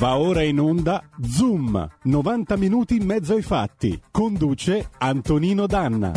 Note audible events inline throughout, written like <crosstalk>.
Va ora in onda Zoom, 90 minuti in mezzo ai fatti. Conduce Antonino Danna.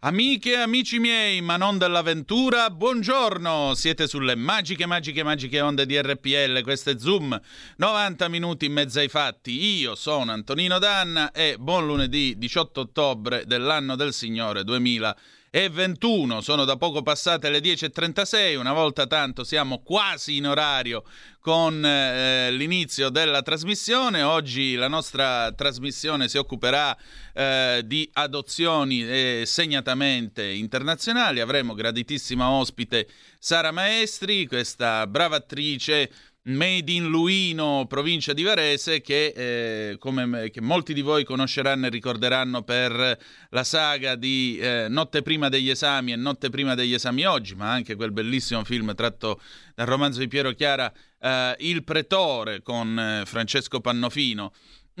Amiche e amici miei, ma non dell'avventura, buongiorno! Siete sulle magiche, magiche, magiche onde di RPL, questo è Zoom, 90 minuti in mezzo ai fatti. Io sono Antonino Danna e buon lunedì 18 ottobre dell'anno del Signore 2020 e 21. Sono da poco passate le 10.36, una volta tanto siamo quasi in orario con eh, l'inizio della trasmissione. Oggi la nostra trasmissione si occuperà eh, di adozioni eh, segnatamente internazionali. Avremo graditissima ospite Sara Maestri, questa brava attrice Made in Luino, provincia di Varese, che, eh, come, che molti di voi conosceranno e ricorderanno per la saga di eh, Notte prima degli esami e Notte prima degli esami oggi, ma anche quel bellissimo film tratto dal romanzo di Piero Chiara, eh, Il Pretore, con eh, Francesco Pannofino.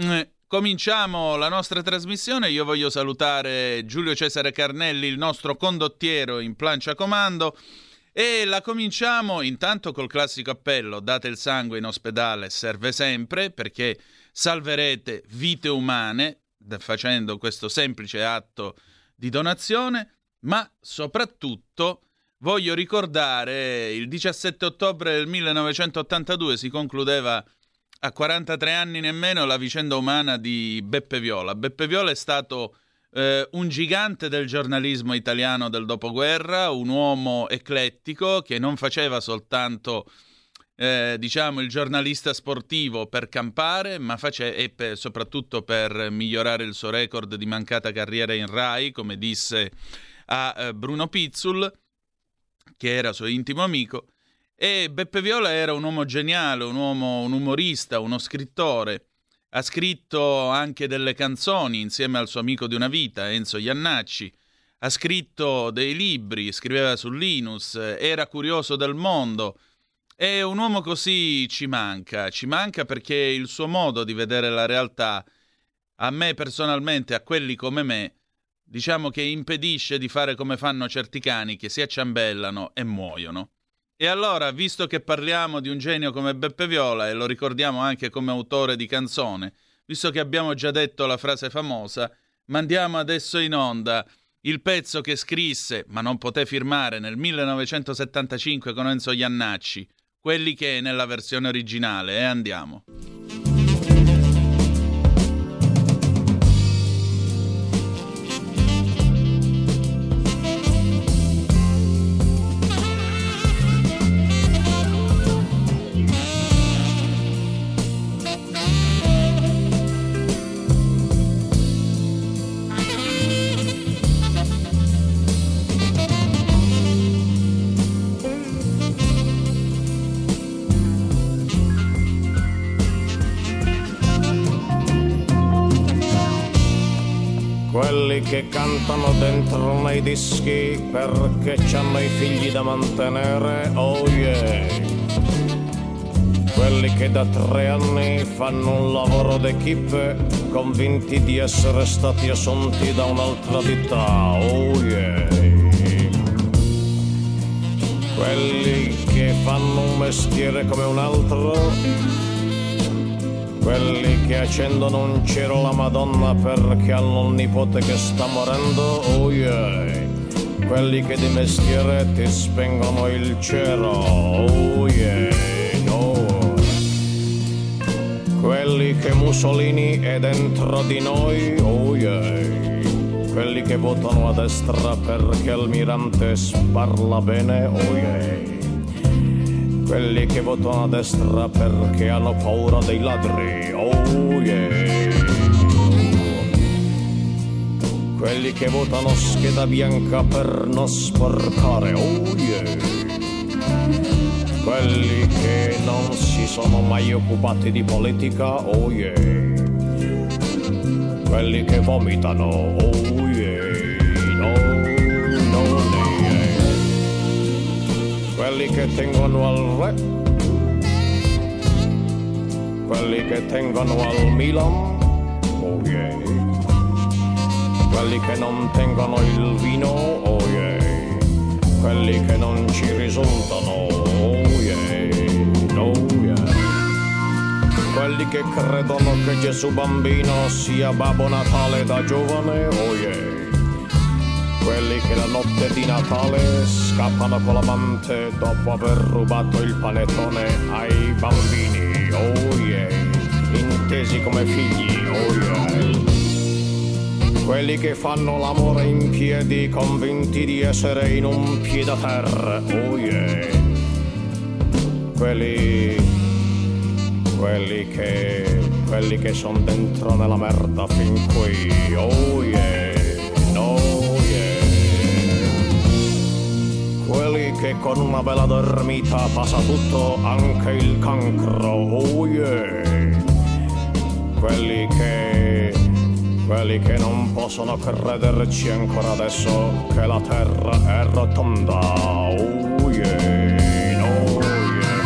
Mm, cominciamo la nostra trasmissione. Io voglio salutare Giulio Cesare Carnelli, il nostro condottiero in plancia comando. E la cominciamo intanto col classico appello: date il sangue in ospedale, serve sempre perché salverete vite umane facendo questo semplice atto di donazione, ma soprattutto voglio ricordare il 17 ottobre del 1982 si concludeva a 43 anni nemmeno la vicenda umana di Beppe Viola. Beppe Viola è stato eh, un gigante del giornalismo italiano del dopoguerra, un uomo eclettico che non faceva soltanto eh, diciamo il giornalista sportivo per campare, ma face- e per, soprattutto per migliorare il suo record di mancata carriera in Rai, come disse a eh, Bruno Pizzul, che era suo intimo amico. E Beppe Viola era un uomo geniale, un uomo, un umorista, uno scrittore ha scritto anche delle canzoni insieme al suo amico di una vita, Enzo Iannacci. Ha scritto dei libri, scriveva su Linus, era curioso del mondo. E un uomo così ci manca, ci manca perché il suo modo di vedere la realtà, a me personalmente, a quelli come me, diciamo che impedisce di fare come fanno certi cani che si acciambellano e muoiono. E allora, visto che parliamo di un genio come Beppe Viola e lo ricordiamo anche come autore di canzone, visto che abbiamo già detto la frase famosa, mandiamo adesso in onda il pezzo che scrisse, ma non poté firmare nel 1975 con Enzo Iannacci, quelli che è nella versione originale, e andiamo. Che cantano dentro nei dischi perché c'hanno i figli da mantenere, oh yeah. Quelli che da tre anni fanno un lavoro d'equipe convinti di essere stati assunti da un'altra ditta, oh yeah. Quelli che fanno un mestiere come un altro quelli che accendono un cielo la Madonna perché hanno un nipote che sta morendo, oh yeah. Quelli che di mestiere ti spengono il cielo, oh yeah, no. Quelli che Mussolini è dentro di noi, oh yeah. Quelli che votano a destra perché Almirante parla bene, oh yeah quelli che votano a destra perché hanno paura dei ladri, oh yeah. Quelli che votano scheda bianca per non sporcare, oh yeah. Quelli che non si sono mai occupati di politica, oh yeah. Quelli che vomitano, oh quelli che tengono al re, quelli che tengono al Milan, oh yeah, quelli che non tengono il vino, oh yeah, quelli che non ci risultano, oh yeah, oh yeah. Quelli che credono che Gesù bambino sia Babbo Natale da giovane, oh yeah. Quelli che la notte di Natale scappano con l'amante dopo aver rubato il panettone ai bambini, oh yeah. Intesi come figli, oh yeah quelli che fanno l'amore in piedi convinti di essere in un piede a terra, oh yeah. Quelli, quelli che, quelli che sono dentro nella merda fin qui, oh yeah, che con una bella dormita passa tutto, anche il cancro, oh yeah. Quelli che quelli che non possono crederci ancora adesso che la terra è rotonda. Oh yeah, oh yeah.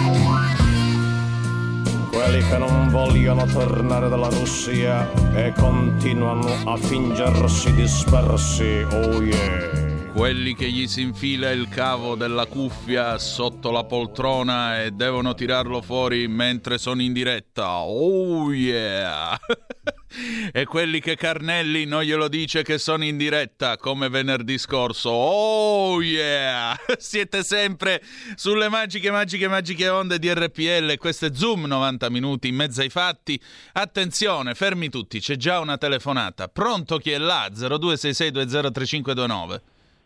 Quelli che non vogliono tornare dalla Russia e continuano a fingersi dispersi. Oh yeah quelli che gli si infila il cavo della cuffia sotto la poltrona e devono tirarlo fuori mentre sono in diretta. Oh yeah! <laughs> e quelli che Carnelli non glielo dice che sono in diretta come venerdì scorso. Oh yeah! <laughs> Siete sempre sulle magiche, magiche, magiche onde di RPL. Questo è Zoom 90 minuti in mezzo ai fatti. Attenzione, fermi tutti, c'è già una telefonata. Pronto chi è là? 0266203529.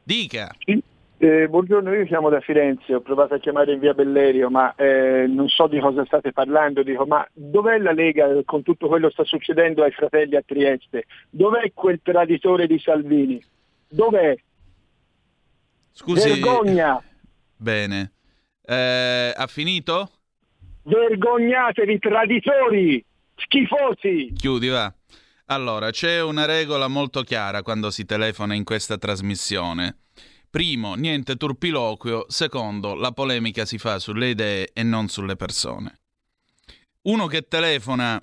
Dica. Eh, buongiorno, io chiamo da Firenze, ho provato a chiamare in via Bellerio, ma eh, non so di cosa state parlando, dico, ma dov'è la Lega con tutto quello che sta succedendo ai fratelli a Trieste? Dov'è quel traditore di Salvini? Dov'è? Scusi. Vergogna! Bene. Eh, ha finito? Vergognatevi, traditori! Schifosi! Chiudi, va. Allora, c'è una regola molto chiara quando si telefona in questa trasmissione. Primo, niente turpiloquio. Secondo, la polemica si fa sulle idee e non sulle persone. Uno che telefona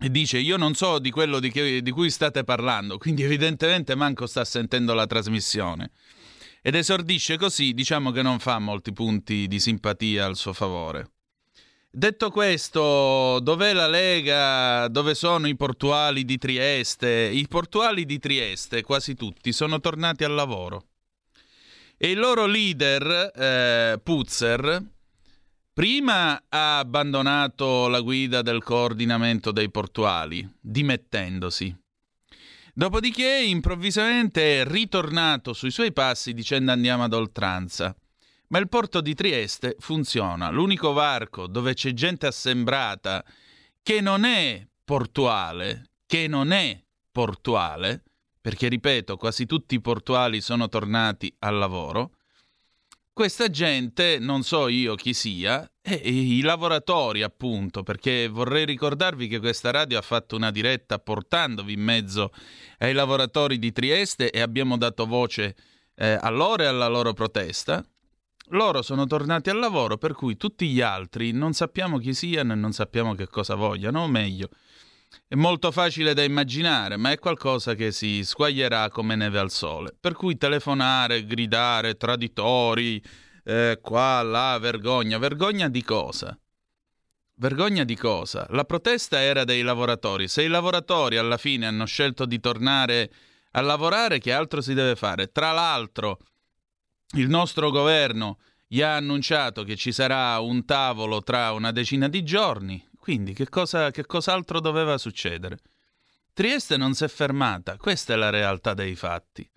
e dice io non so di quello di, che, di cui state parlando, quindi evidentemente manco sta sentendo la trasmissione. Ed esordisce così, diciamo che non fa molti punti di simpatia al suo favore. Detto questo, dov'è la Lega? Dove sono i portuali di Trieste? I portuali di Trieste, quasi tutti, sono tornati al lavoro. E il loro leader, eh, Puzzer, prima ha abbandonato la guida del coordinamento dei portuali, dimettendosi. Dopodiché, improvvisamente, è ritornato sui suoi passi dicendo andiamo ad oltranza. Ma il porto di Trieste funziona, l'unico varco dove c'è gente assembrata che non è portuale, che non è portuale, perché ripeto, quasi tutti i portuali sono tornati al lavoro. Questa gente, non so io chi sia, è i lavoratori appunto, perché vorrei ricordarvi che questa radio ha fatto una diretta portandovi in mezzo ai lavoratori di Trieste e abbiamo dato voce eh, a loro e alla loro protesta. Loro sono tornati al lavoro, per cui tutti gli altri non sappiamo chi siano e non sappiamo che cosa vogliano, o meglio, è molto facile da immaginare, ma è qualcosa che si squaglierà come neve al sole. Per cui telefonare, gridare, traditori, eh, qua, là, vergogna. Vergogna di cosa? Vergogna di cosa? La protesta era dei lavoratori. Se i lavoratori alla fine hanno scelto di tornare a lavorare, che altro si deve fare? Tra l'altro, il nostro governo gli ha annunciato che ci sarà un tavolo tra una decina di giorni, quindi che, cosa, che cos'altro doveva succedere? Trieste non si è fermata, questa è la realtà dei fatti.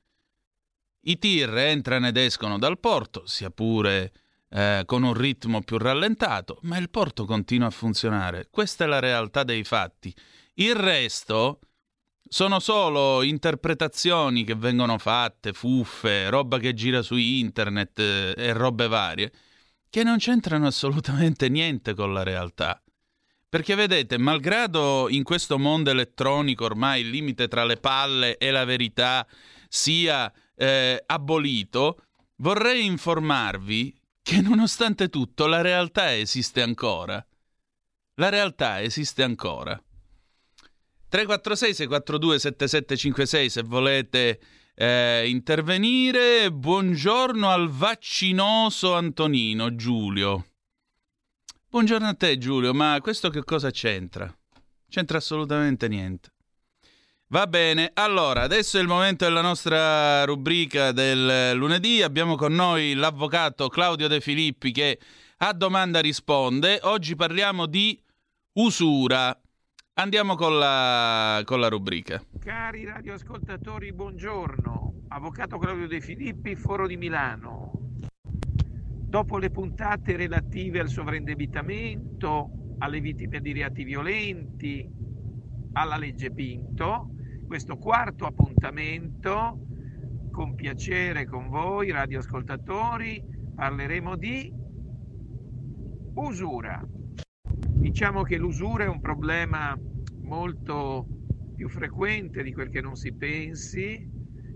I tir entrano ed escono dal porto, sia pure eh, con un ritmo più rallentato, ma il porto continua a funzionare. Questa è la realtà dei fatti. Il resto sono solo interpretazioni che vengono fatte, fuffe, roba che gira su internet eh, e robe varie, che non c'entrano assolutamente niente con la realtà. Perché vedete, malgrado in questo mondo elettronico ormai il limite tra le palle e la verità sia eh, abolito, vorrei informarvi che nonostante tutto la realtà esiste ancora. La realtà esiste ancora. 346 642 7756 se volete eh, intervenire. Buongiorno al vaccinoso Antonino Giulio. Buongiorno a te Giulio, ma questo che cosa c'entra? C'entra assolutamente niente. Va bene, allora adesso è il momento della nostra rubrica del lunedì. Abbiamo con noi l'avvocato Claudio De Filippi che a domanda risponde. Oggi parliamo di usura. Andiamo con la, con la rubrica. Cari radioascoltatori, buongiorno. Avvocato Claudio De Filippi, Foro di Milano. Dopo le puntate relative al sovraindebitamento, alle vittime di reati violenti, alla legge Pinto, questo quarto appuntamento, con piacere con voi radioascoltatori, parleremo di usura. Diciamo che l'usura è un problema molto più frequente di quel che non si pensi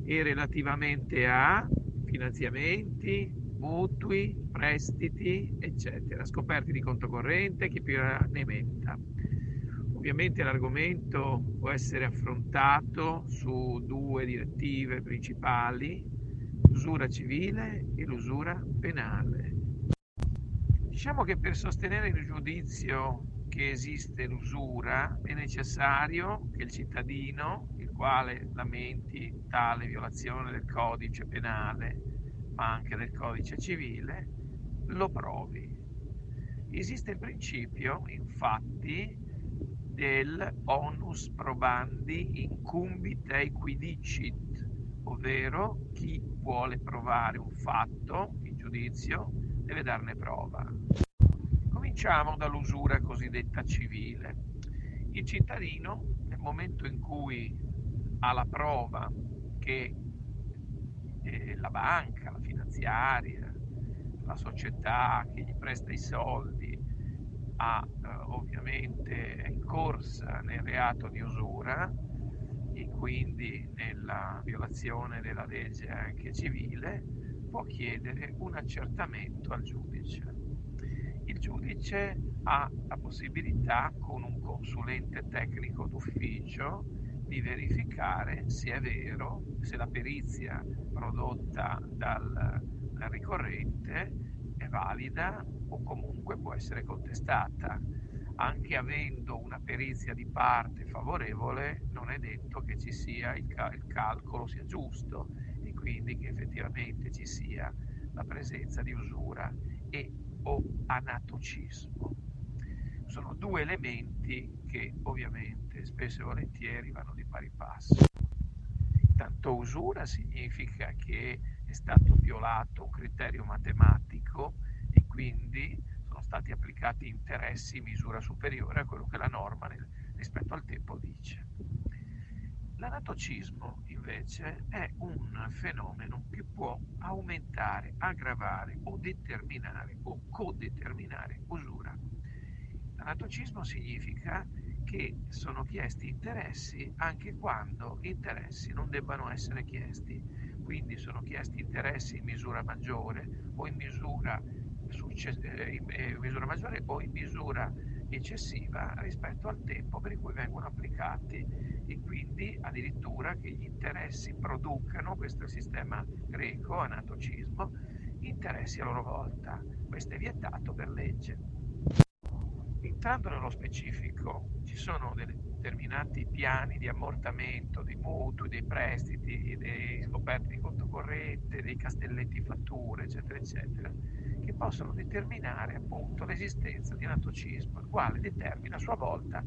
e relativamente a finanziamenti, mutui, prestiti, eccetera, scoperti di conto corrente, chi più ne metta. Ovviamente l'argomento può essere affrontato su due direttive principali, l'usura civile e l'usura penale. Diciamo che per sostenere il giudizio che esiste l'usura è necessario che il cittadino, il quale lamenti tale violazione del codice penale, ma anche del codice civile, lo provi. Esiste il principio, infatti, del onus probandi incumbit equidicit, ovvero chi vuole provare un fatto in giudizio deve darne prova. Cominciamo dall'usura cosiddetta civile. Il cittadino, nel momento in cui ha la prova che eh, la banca, la finanziaria, la società che gli presta i soldi ha eh, ovviamente è incorsa nel reato di usura e quindi nella violazione della legge anche civile, può chiedere un accertamento al giudice. Il giudice ha la possibilità con un consulente tecnico d'ufficio di verificare se è vero, se la perizia prodotta dal, ricorrente è valida o comunque può essere contestata. Anche avendo una perizia di parte favorevole, non è detto che ci sia il, cal- il calcolo sia giusto quindi che effettivamente ci sia la presenza di usura e o anatocismo. Sono due elementi che ovviamente spesso e volentieri vanno di pari passo. Tanto usura significa che è stato violato un criterio matematico e quindi sono stati applicati interessi in misura superiore a quello che la norma nel, rispetto al tempo dice. L'anatocismo invece è un fenomeno che può aumentare, aggravare o determinare o codeterminare usura. L'anatocismo significa che sono chiesti interessi anche quando interessi non debbano essere chiesti. Quindi sono chiesti interessi in misura maggiore o in misura, succe- eh, eh, in misura maggiore o in misura eccessiva rispetto al tempo per cui vengono applicati e quindi addirittura che gli interessi producano, questo è il sistema greco, anatocismo, interessi a loro volta. Questo è vietato per legge. Entrando nello specifico, ci sono determinati piani di ammortamento dei mutui, dei prestiti, dei scoperti di conto corrente, dei castelletti fatture, eccetera, eccetera, che possono determinare appunto l'esistenza di anatocismo, il quale determina a sua volta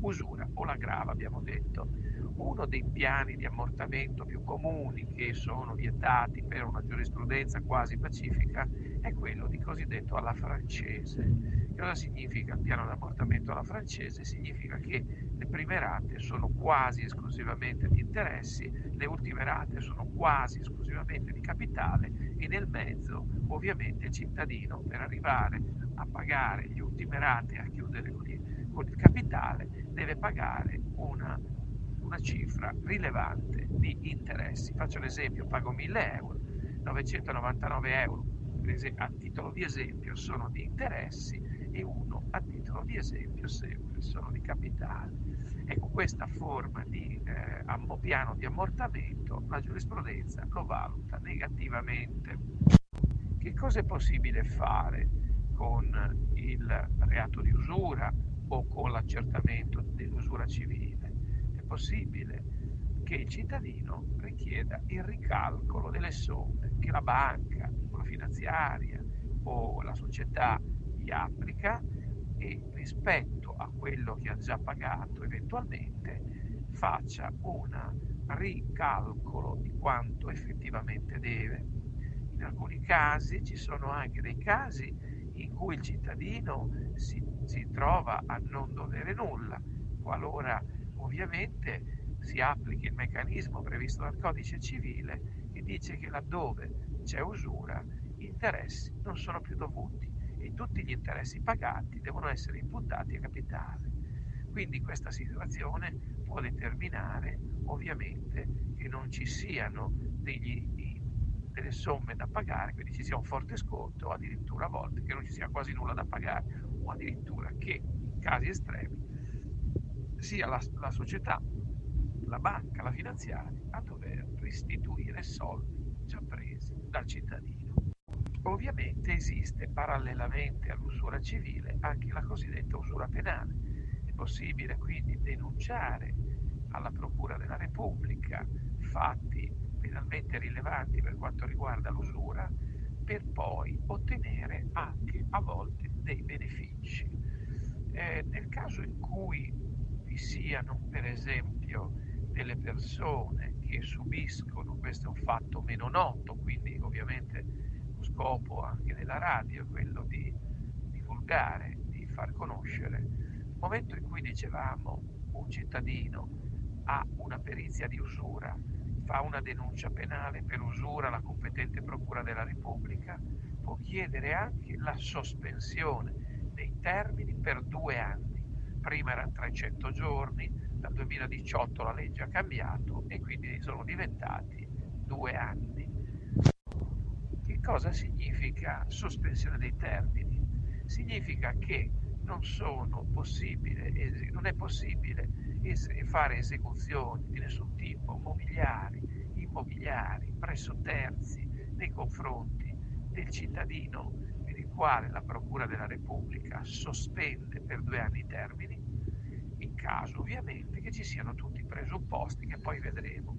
usura o la grava, abbiamo detto. Uno dei piani di ammortamento più comuni che sono vietati per una giurisprudenza quasi pacifica è quello di cosiddetto alla francese. Cosa significa il piano di ammortamento alla francese? Significa che le prime rate sono quasi esclusivamente di interessi, le ultime rate sono quasi esclusivamente di capitale e nel mezzo ovviamente il cittadino per arrivare a pagare le ultime rate e a chiudere con il, con il capitale deve pagare una una cifra rilevante di interessi. Faccio l'esempio, pago 1000 euro, 999 euro a titolo di esempio sono di interessi e uno a titolo di esempio sempre sono di capitale. Ecco, questa forma di eh, piano di ammortamento la giurisprudenza lo valuta negativamente. Che cosa è possibile fare con il reato di usura o con l'accertamento dell'usura civile? Possibile che il cittadino richieda il ricalcolo delle somme che la banca, la finanziaria o la società gli applica e rispetto a quello che ha già pagato eventualmente faccia un ricalcolo di quanto effettivamente deve. In alcuni casi ci sono anche dei casi in cui il cittadino si, si trova a non dovere nulla, qualora ovviamente si applichi il meccanismo previsto dal codice civile che dice che laddove c'è usura gli interessi non sono più dovuti e tutti gli interessi pagati devono essere imputati a capitale. Quindi questa situazione può determinare ovviamente che non ci siano degli, delle somme da pagare, quindi ci sia un forte sconto o addirittura a volte che non ci sia quasi nulla da pagare o addirittura che in casi estremi sia la, la società la banca, la finanziaria, a dover restituire soldi già presi dal cittadino. Ovviamente esiste parallelamente all'usura civile anche la cosiddetta usura penale. È possibile quindi denunciare alla Procura della Repubblica fatti penalmente rilevanti per quanto riguarda l'usura per poi ottenere anche a volte dei benefici. Eh, nel caso in cui vi siano per esempio delle persone che subiscono, questo è un fatto meno noto, quindi ovviamente lo scopo anche della radio è quello di divulgare, di far conoscere. Nel momento in cui dicevamo un cittadino ha una perizia di usura, fa una denuncia penale per usura alla competente Procura della Repubblica, può chiedere anche la sospensione dei termini per due anni. Prima erano 300 giorni, dal 2018 la legge ha cambiato e quindi sono diventati due anni. Che cosa significa sospensione dei termini? Significa che non, non è possibile fare esecuzioni di nessun tipo, mobiliari, immobiliari, presso terzi, nei confronti del cittadino quale la Procura della Repubblica sospende per due anni i termini caso ovviamente che ci siano tutti i presupposti che poi vedremo.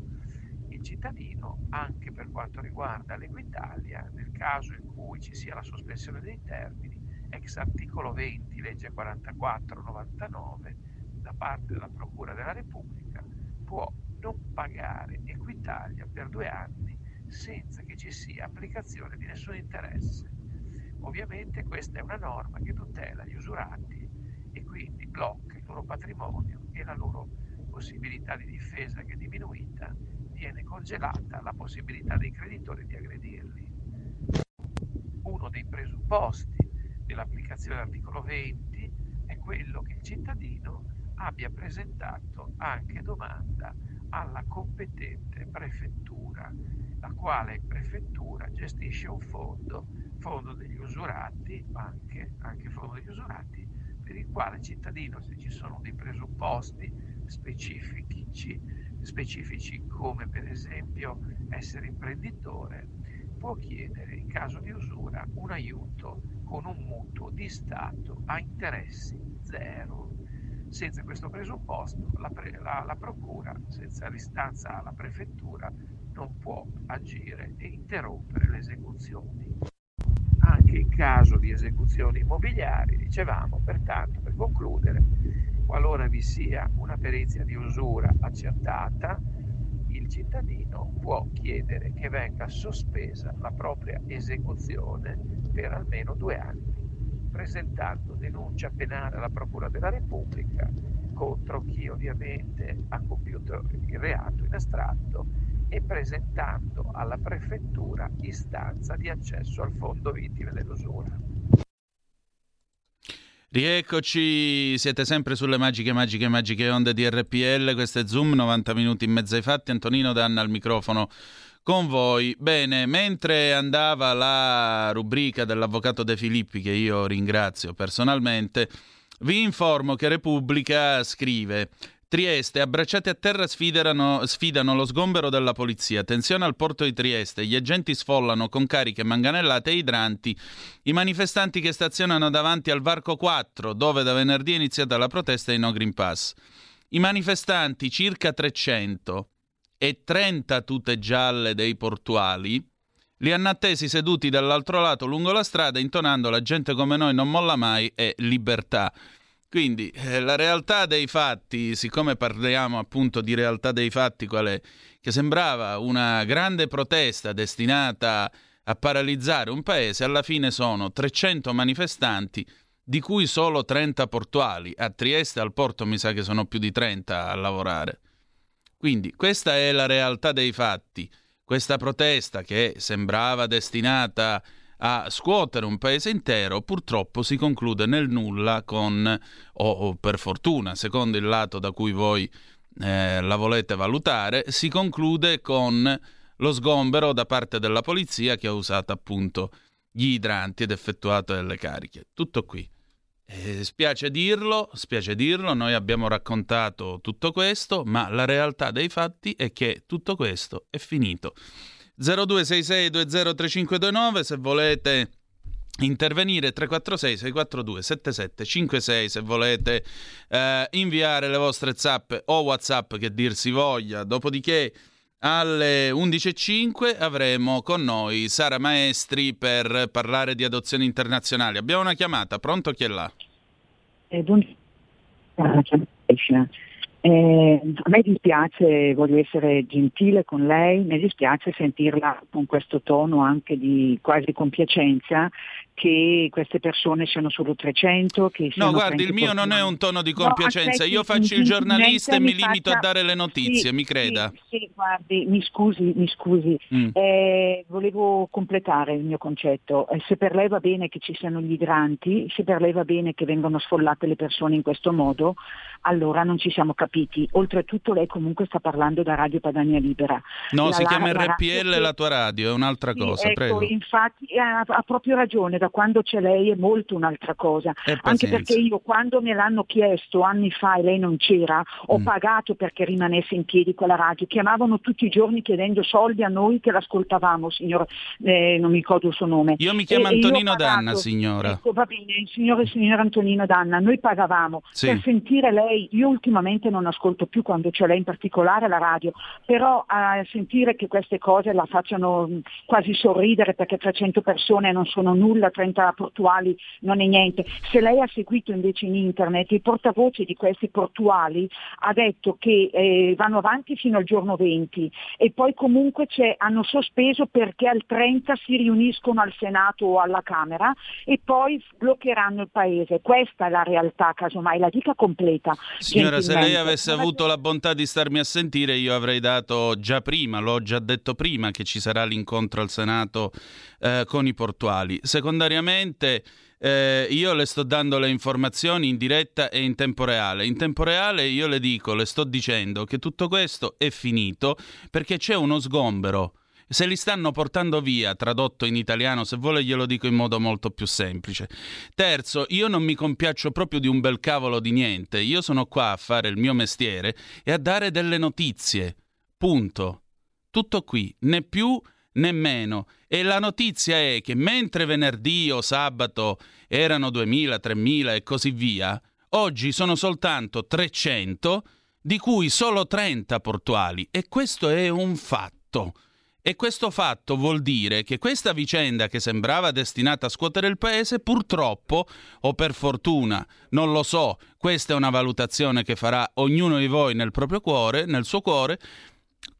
Il cittadino, anche per quanto riguarda l'Equitalia, nel caso in cui ci sia la sospensione dei termini, ex articolo 20, legge 4499, da parte della Procura della Repubblica, può non pagare Equitalia per due anni senza che ci sia applicazione di nessun interesse. Ovviamente questa è una norma che tutela gli usurati e quindi blocca il loro patrimonio e la loro possibilità di difesa che è diminuita, viene congelata la possibilità dei creditori di aggredirli. Uno dei presupposti dell'applicazione dell'articolo 20 è quello che il cittadino abbia presentato anche domanda alla competente prefettura, la quale prefettura gestisce un fondo, fondo degli usurati, ma anche, fondo degli usurati, per il quale cittadino, se ci sono dei presupposti specifici, specifici come per esempio essere imprenditore, può chiedere in caso di usura un aiuto con un mutuo di Stato a interessi zero. Senza questo presupposto la, pre, la, la Procura, senza l'istanza alla Prefettura, non può agire e interrompere le esecuzioni in caso di esecuzioni immobiliari, dicevamo, pertanto per concludere, qualora vi sia una perizia di usura accertata, il cittadino può chiedere che venga sospesa la propria esecuzione per almeno due anni, presentando denuncia penale alla Procura della Repubblica contro chi ovviamente ha compiuto il reato in astratto e presentando alla prefettura istanza di accesso al fondo vittime dell'usura. Rieccoci, siete sempre sulle magiche, magiche, magiche onde di RPL, questo è Zoom, 90 minuti in mezzo ai fatti, Antonino Danna al microfono con voi. Bene, mentre andava la rubrica dell'avvocato De Filippi, che io ringrazio personalmente, vi informo che Repubblica scrive Trieste, abbracciati a terra sfidano, sfidano, lo sgombero della polizia. Tensione al porto di Trieste. Gli agenti sfollano con cariche manganellate e idranti i manifestanti che stazionano davanti al Varco 4, dove da venerdì è iniziata la protesta di No Green Pass. I manifestanti, circa 300 e 30 tute gialle dei portuali, li hanno attesi seduti dall'altro lato lungo la strada intonando la gente come noi non molla mai e libertà. Quindi eh, la realtà dei fatti, siccome parliamo appunto di realtà dei fatti, qual è? Che sembrava una grande protesta destinata a paralizzare un paese, alla fine sono 300 manifestanti, di cui solo 30 portuali. A Trieste al porto mi sa che sono più di 30 a lavorare. Quindi questa è la realtà dei fatti. Questa protesta che sembrava destinata a a scuotere un paese intero, purtroppo si conclude nel nulla con, o, o per fortuna, secondo il lato da cui voi eh, la volete valutare, si conclude con lo sgombero da parte della polizia che ha usato appunto gli idranti ed effettuato delle cariche. Tutto qui. Eh, spiace dirlo, spiace dirlo, noi abbiamo raccontato tutto questo, ma la realtà dei fatti è che tutto questo è finito. 0266203529 se volete intervenire 346 642 7756 se volete eh, inviare le vostre zap o whatsapp che dir si voglia. Dopodiché alle 11.05 avremo con noi Sara Maestri per parlare di adozioni internazionali. Abbiamo una chiamata pronto? Chi è là? Eh, buongiorno eh, a me dispiace, voglio essere gentile con lei, mi dispiace sentirla con questo tono anche di quasi compiacenza che queste persone siano solo 300. Che no, guardi, il mio non è un tono di compiacenza, no, io faccio il giornalista e mi limito faccia... a dare le notizie, sì, mi creda. Sì, sì, guardi, mi scusi, mi scusi, mm. eh, volevo completare il mio concetto. Eh, se per lei va bene che ci siano gli idranti, se per lei va bene che vengano sfollate le persone in questo modo, allora non ci siamo capiti. Oltretutto lei comunque sta parlando da Radio Padania Libera. No, la, si chiama la, RPL la, la tua radio, è un'altra cosa, ecco, prego. Infatti ha, ha proprio ragione, da quando c'è lei è molto un'altra cosa. Anche perché io quando me l'hanno chiesto anni fa e lei non c'era, ho mm. pagato perché rimanesse in piedi quella radio. Chiamavano tutti i giorni chiedendo soldi a noi che l'ascoltavamo, signor, eh, non mi ricordo il suo nome. Io mi chiamo e, Antonino pagato, Danna, signora. Ecco, va bene, signore e signor Antonino Danna, noi pagavamo sì. per sentire lei, io ultimamente non ascolto più quando c'è lei in particolare la radio, però a sentire che queste cose la facciano quasi sorridere perché 300 persone non sono nulla, 30 portuali non è niente. Se lei ha seguito invece in internet, il portavoce di questi portuali ha detto che eh, vanno avanti fino al giorno 20 e poi comunque hanno sospeso perché al 30 si riuniscono al Senato o alla Camera e poi bloccheranno il paese. Questa è la realtà, casomai, la dica completa. Signora, se lei avesse avuto la bontà di starmi a sentire, io avrei dato già prima, l'ho già detto prima, che ci sarà l'incontro al Senato eh, con i portuali. Secondariamente eh, io le sto dando le informazioni in diretta e in tempo reale. In tempo reale io le dico, le sto dicendo che tutto questo è finito perché c'è uno sgombero. Se li stanno portando via, tradotto in italiano, se vuole glielo dico in modo molto più semplice. Terzo, io non mi compiaccio proprio di un bel cavolo di niente. Io sono qua a fare il mio mestiere e a dare delle notizie. Punto. Tutto qui, né più nemmeno. E la notizia è che mentre venerdì o sabato erano 2.000, 3.000 e così via, oggi sono soltanto 300, di cui solo 30 portuali. E questo è un fatto. E questo fatto vuol dire che questa vicenda che sembrava destinata a scuotere il paese, purtroppo, o per fortuna, non lo so, questa è una valutazione che farà ognuno di voi nel proprio cuore, nel suo cuore,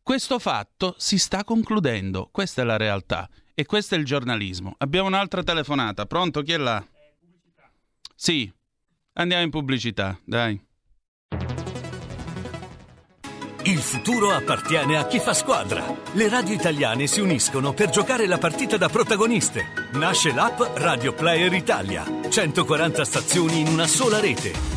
questo fatto si sta concludendo, questa è la realtà e questo è il giornalismo. Abbiamo un'altra telefonata, pronto? Chi è là? Sì, andiamo in pubblicità, dai. Il futuro appartiene a chi fa squadra. Le radio italiane si uniscono per giocare la partita da protagoniste. Nasce l'app Radio Player Italia 140 stazioni in una sola rete.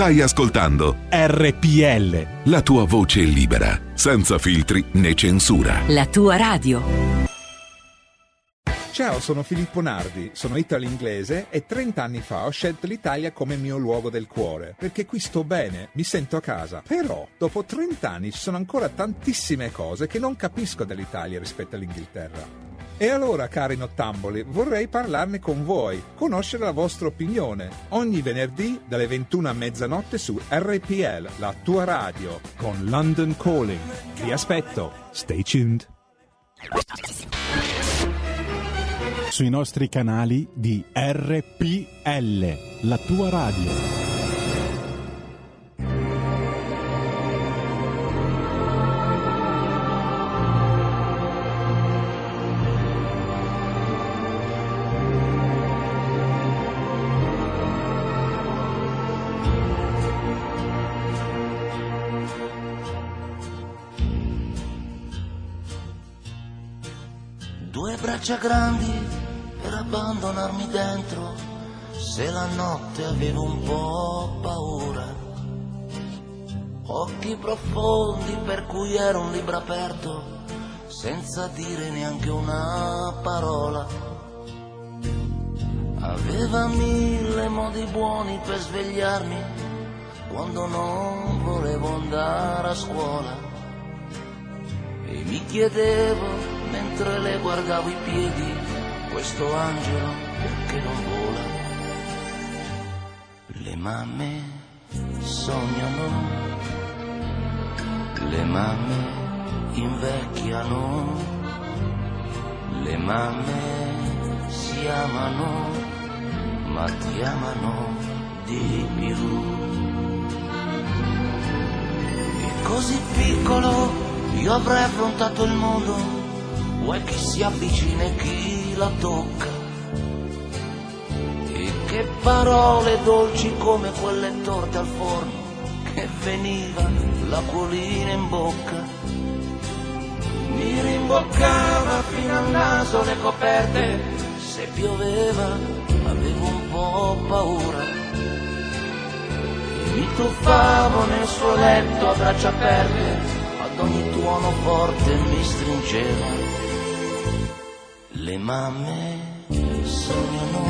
Stai ascoltando RPL. La tua voce libera, senza filtri né censura. La tua radio. Ciao, sono Filippo Nardi, sono italo-inglese e 30 anni fa ho scelto l'Italia come mio luogo del cuore, perché qui sto bene, mi sento a casa. Però, dopo 30 anni ci sono ancora tantissime cose che non capisco dell'Italia rispetto all'Inghilterra. E allora, cari nottamboli, vorrei parlarne con voi, conoscere la vostra opinione. Ogni venerdì dalle 21 a mezzanotte su RPL, la tua radio, con London Calling. Vi aspetto. Stay tuned. Sui nostri canali di RPL, la tua radio. Braccia grandi per abbandonarmi dentro se la notte avevo un po' paura. Occhi profondi per cui ero un libro aperto senza dire neanche una parola. Aveva mille modi buoni per svegliarmi quando non volevo andare a scuola e mi chiedevo mentre le guardavo i piedi, questo angelo perché non vola. Le mamme sognano, le mamme invecchiano, le mamme si amano, ma ti amano di più. E così piccolo io avrei affrontato il mondo vuoi chi si avvicina e chi la tocca. E che parole dolci come quelle torte al forno che veniva l'acquolina in bocca. Mi rimboccava fino al naso le coperte, se pioveva avevo un po' paura. Mi tuffavo nel suo letto a braccia aperte, ad ogni tuono forte mi stringeva le mamme sognano,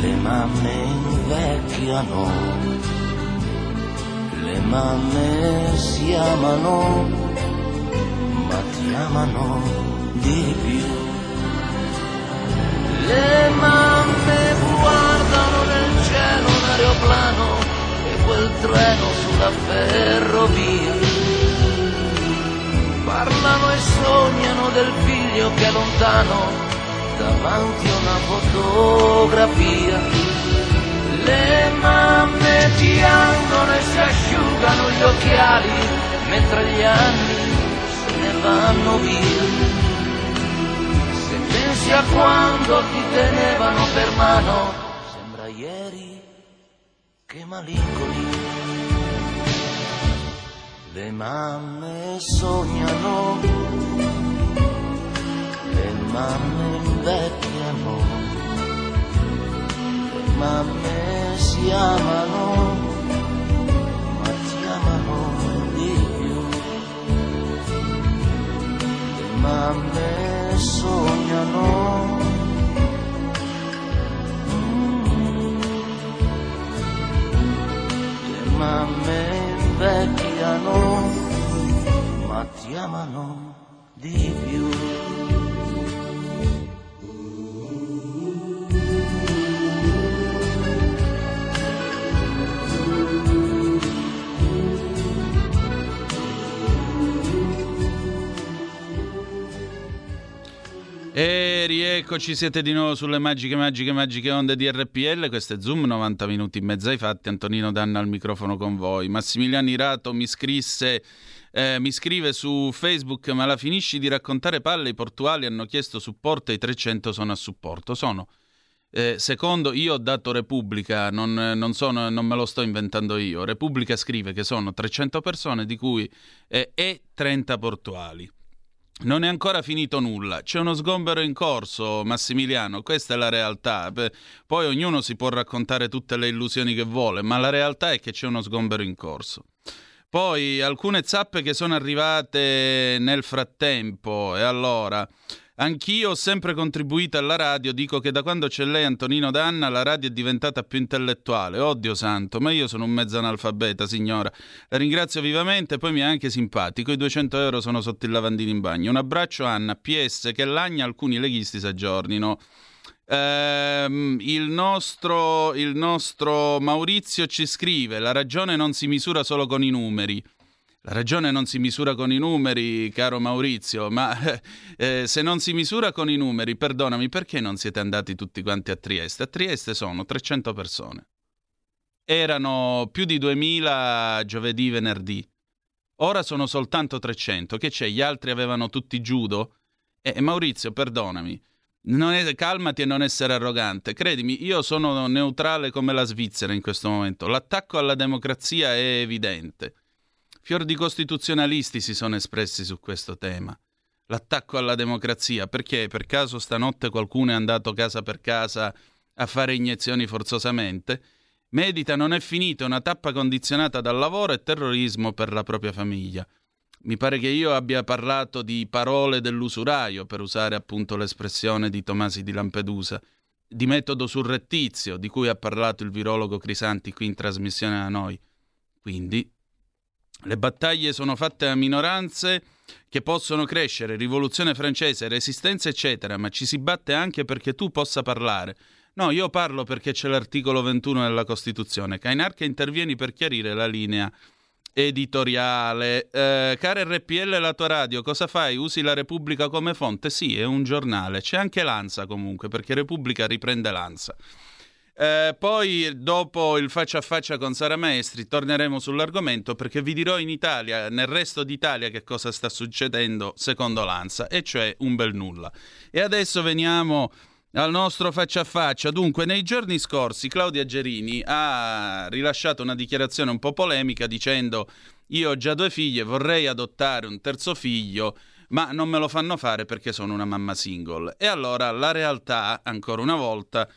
le mamme invecchiano, le mamme si amano, ma ti amano di più. Le mamme guardano nel cielo un aeroplano e quel treno sulla ferrovia parlano e sognano del figlio che è lontano davanti a una fotografia. Le mamme piangono e si asciugano gli occhiali mentre gli anni se ne vanno via. Se pensi a quando ti tenevano per mano, sembra ieri che malinconia. Le mamme sognano, le mamme invecchiano, le mamme si amano, ma ti amano di più. Le mamme sognano. Le mamme invecchiano, ma ti amano di più. E rieccoci, siete di nuovo sulle magiche, magiche, magiche onde di RPL. Questo è Zoom, 90 minuti e mezzo ai fatti. Antonino Danna al microfono con voi. Massimiliano Irato mi scrisse. Eh, mi scrive su Facebook, ma la finisci di raccontare palle, i portuali hanno chiesto supporto e i 300 sono a supporto. Sono, eh, secondo, io ho dato Repubblica, non, non, sono, non, me lo sto inventando io, Repubblica scrive che sono 300 persone di cui eh, e 30 portuali. Non è ancora finito nulla, c'è uno sgombero in corso, Massimiliano, questa è la realtà. Poi ognuno si può raccontare tutte le illusioni che vuole, ma la realtà è che c'è uno sgombero in corso. Poi alcune zappe che sono arrivate nel frattempo, e allora Anch'io ho sempre contribuito alla radio, dico che da quando c'è lei Antonino Danna la radio è diventata più intellettuale. Oddio santo, ma io sono un mezzo analfabeta, signora. La ringrazio vivamente, poi mi è anche simpatico. I 200 euro sono sotto il lavandino in bagno. Un abbraccio Anna, PS che l'agna alcuni leghisti si. Ehm, il, nostro, il nostro Maurizio ci scrive: La ragione non si misura solo con i numeri. La ragione non si misura con i numeri, caro Maurizio, ma <laughs> eh, se non si misura con i numeri, perdonami, perché non siete andati tutti quanti a Trieste? A Trieste sono 300 persone. Erano più di 2000 giovedì, venerdì. Ora sono soltanto 300. Che c'è? Gli altri avevano tutti judo? Eh, Maurizio, perdonami. È, calmati e non essere arrogante. Credimi, io sono neutrale come la Svizzera in questo momento. L'attacco alla democrazia è evidente. Fior di costituzionalisti si sono espressi su questo tema. L'attacco alla democrazia, perché per caso stanotte qualcuno è andato casa per casa a fare iniezioni forzosamente? Medita non è finita una tappa condizionata dal lavoro e terrorismo per la propria famiglia. Mi pare che io abbia parlato di parole dell'usuraio, per usare appunto l'espressione di Tomasi di Lampedusa, di metodo surrettizio, di cui ha parlato il virologo Crisanti qui in trasmissione da noi. Quindi le battaglie sono fatte a minoranze che possono crescere, rivoluzione francese, resistenza, eccetera, ma ci si batte anche perché tu possa parlare. No, io parlo perché c'è l'articolo 21 della Costituzione. Cainar che intervieni per chiarire la linea editoriale. Eh, cara RPL, la tua radio, cosa fai? Usi la Repubblica come fonte? Sì, è un giornale. C'è anche l'ANSA comunque, perché Repubblica riprende l'ANSA. Eh, poi, dopo il faccia a faccia con Sara Maestri, torneremo sull'argomento perché vi dirò in Italia, nel resto d'Italia, che cosa sta succedendo secondo l'ANSA, e cioè un bel nulla. E adesso veniamo al nostro faccia a faccia. Dunque, nei giorni scorsi Claudia Gerini ha rilasciato una dichiarazione un po' polemica dicendo io ho già due figlie, vorrei adottare un terzo figlio, ma non me lo fanno fare perché sono una mamma single. E allora la realtà, ancora una volta,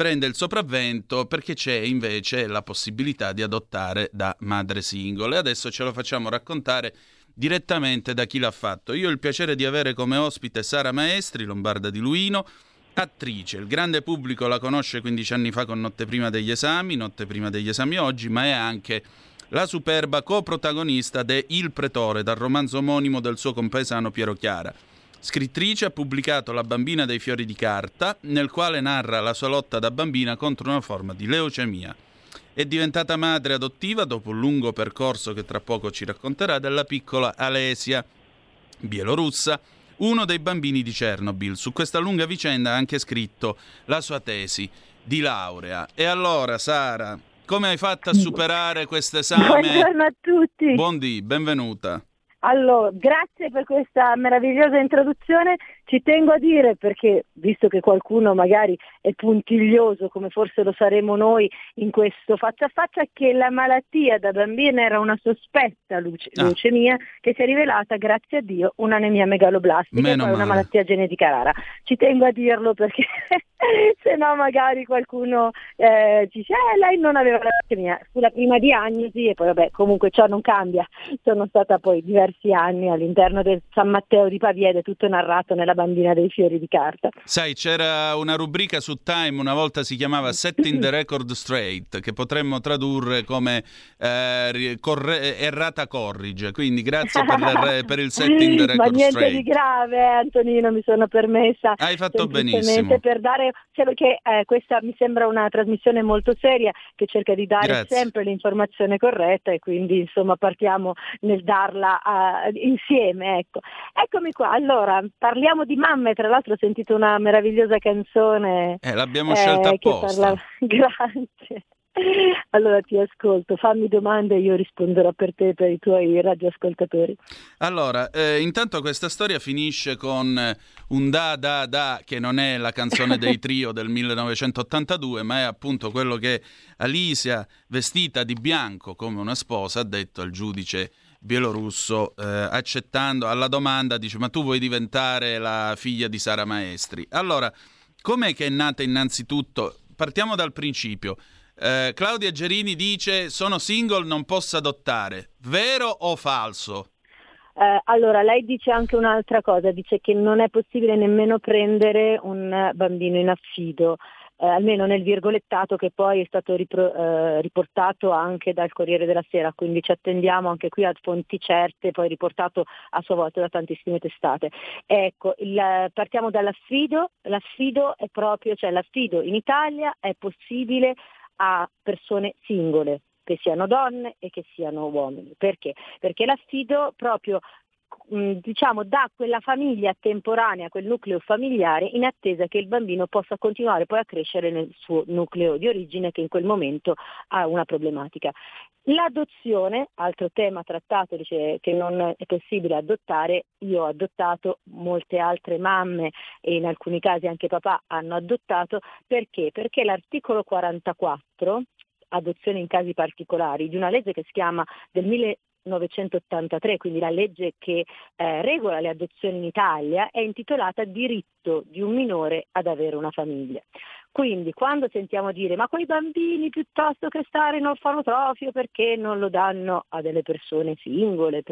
prende il sopravvento perché c'è invece la possibilità di adottare da madre single. E adesso ce lo facciamo raccontare direttamente da chi l'ha fatto. Io ho il piacere di avere come ospite Sara Maestri, lombarda di Luino, attrice. Il grande pubblico la conosce 15 anni fa con Notte prima degli esami, Notte prima degli esami oggi, ma è anche la superba coprotagonista de Il Pretore, dal romanzo omonimo del suo compaesano Piero Chiara. Scrittrice ha pubblicato La bambina dei fiori di carta, nel quale narra la sua lotta da bambina contro una forma di leucemia. È diventata madre adottiva dopo un lungo percorso che tra poco ci racconterà della piccola Alesia, bielorussa, uno dei bambini di Chernobyl. Su questa lunga vicenda ha anche scritto la sua tesi di laurea. E allora, Sara, come hai fatto a superare questo esame? Buongiorno a tutti. Buondì, benvenuta. Allora, grazie per questa meravigliosa introduzione. Ci tengo a dire perché, visto che qualcuno magari è puntiglioso, come forse lo saremo noi in questo faccia a faccia, che la malattia da bambina era una sospetta luce- ah. leucemia che si è rivelata, grazie a Dio, un'anemia megaloblastica, Meno una malattia genetica rara. Ci tengo a dirlo perché <laughs> se no magari qualcuno eh, dice eh, lei non aveva la leucemia. Fu la prima diagnosi e poi vabbè, comunque ciò non cambia. Sono stata poi diversi anni all'interno del San Matteo di Pavia ed è tutto narrato nella bambina dei fiori di carta. Sai, c'era una rubrica su Time, una volta si chiamava Setting the Record Straight, che potremmo tradurre come eh, corre- errata corrige, quindi grazie per, le, per, il Setting the <laughs> Record Ma niente Straight. di grave, Antonino, mi sono permessa. Hai fatto benissimo. Per dare, cioè perché eh, questa mi sembra una trasmissione molto seria che cerca di dare grazie. sempre l'informazione corretta e quindi insomma partiamo nel darla uh, insieme. Ecco. Eccomi qua, allora parliamo di di mamme, tra l'altro ho sentito una meravigliosa canzone. Eh, l'abbiamo scelta eh, apposta. Parla... <laughs> Grazie. Allora ti ascolto, fammi domande e io risponderò per te e per i tuoi radioascoltatori. Allora, eh, intanto questa storia finisce con eh, un da da da che non è la canzone dei <laughs> trio del 1982, ma è appunto quello che Alicia, vestita di bianco come una sposa, ha detto al giudice bielorusso eh, accettando alla domanda dice ma tu vuoi diventare la figlia di Sara Maestri allora com'è che è nata innanzitutto partiamo dal principio eh, Claudia Gerini dice sono single, non posso adottare. Vero o falso? Eh, allora, lei dice anche un'altra cosa, dice che non è possibile nemmeno prendere un bambino in affido. Eh, almeno nel virgolettato che poi è stato ripro- eh, riportato anche dal Corriere della Sera, quindi ci attendiamo anche qui a fonti certe, poi riportato a sua volta da tantissime testate. Ecco, il, partiamo dall'affido, l'affido è proprio, cioè l'affido in Italia è possibile a persone singole, che siano donne e che siano uomini. Perché? Perché l'affido proprio diciamo, dà quella famiglia temporanea, quel nucleo familiare, in attesa che il bambino possa continuare poi a crescere nel suo nucleo di origine che in quel momento ha una problematica. L'adozione, altro tema trattato, dice che non è possibile adottare, io ho adottato, molte altre mamme e in alcuni casi anche papà hanno adottato, perché? Perché l'articolo 44 adozione in casi particolari, di una legge che si chiama del 1983, quindi la legge che eh, regola le adozioni in Italia, è intitolata Diritto di un minore ad avere una famiglia. Quindi quando sentiamo dire ma quei bambini piuttosto che stare in orfanotrofio perché non lo danno a delle persone singole,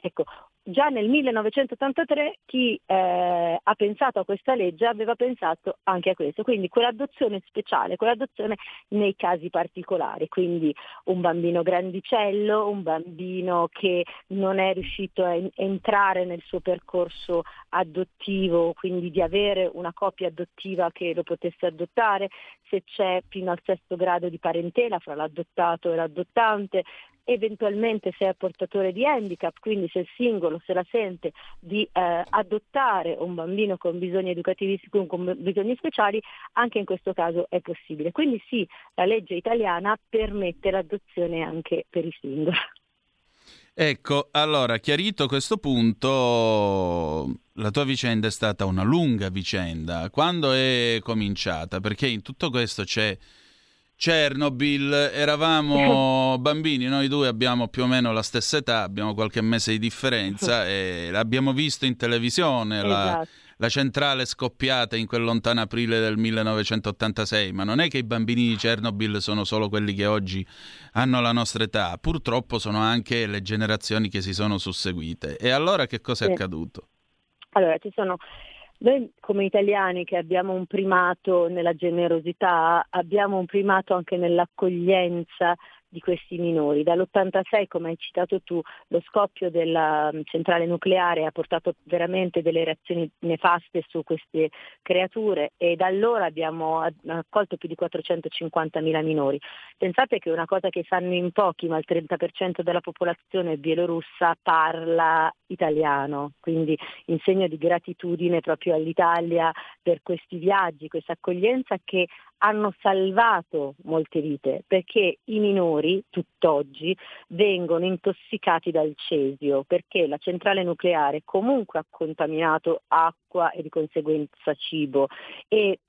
ecco, già nel 1983 chi eh, ha pensato a questa legge aveva pensato anche a questo, quindi quell'adozione speciale, quell'adozione nei casi particolari, quindi un bambino grandicello, un bambino che non è riuscito a entrare nel suo percorso adottivo, quindi di avere una coppia adottiva che lo potesse adottare, se c'è fino al sesto grado di parentela fra l'adottato e l'adottante, eventualmente se è portatore di handicap, quindi se il singolo se la sente di eh, adottare un bambino con bisogni educativi con bisogni speciali, anche in questo caso è possibile. Quindi sì, la legge italiana permette l'adozione anche per i singoli. Ecco, allora, chiarito questo punto, la tua vicenda è stata una lunga vicenda. Quando è cominciata? Perché in tutto questo c'è Chernobyl, eravamo <laughs> bambini, noi due abbiamo più o meno la stessa età, abbiamo qualche mese di differenza <laughs> e l'abbiamo visto in televisione, esatto. la, la, centrale scoppiata in quel lontano aprile del 1986, ma non è che i bambini di Chernobyl sono solo quelli che oggi hanno la nostra età, purtroppo sono anche le generazioni che si sono susseguite. E allora che cosa è sì. accaduto? Allora, ci sono noi come italiani che abbiamo un primato nella generosità, abbiamo un primato anche nell'accoglienza di questi minori. Dall'86, come hai citato tu, lo scoppio della mm, centrale nucleare ha portato veramente delle reazioni nefaste su queste creature e da allora abbiamo accolto più di 450.000 minori. Pensate che una cosa che sanno in pochi, ma il 30% della popolazione bielorussa parla italiano, quindi in segno di gratitudine proprio all'Italia per questi viaggi, questa accoglienza che hanno salvato molte vite perché i minori tutt'oggi vengono intossicati dal cesio perché la centrale nucleare comunque ha contaminato acqua e di conseguenza cibo. E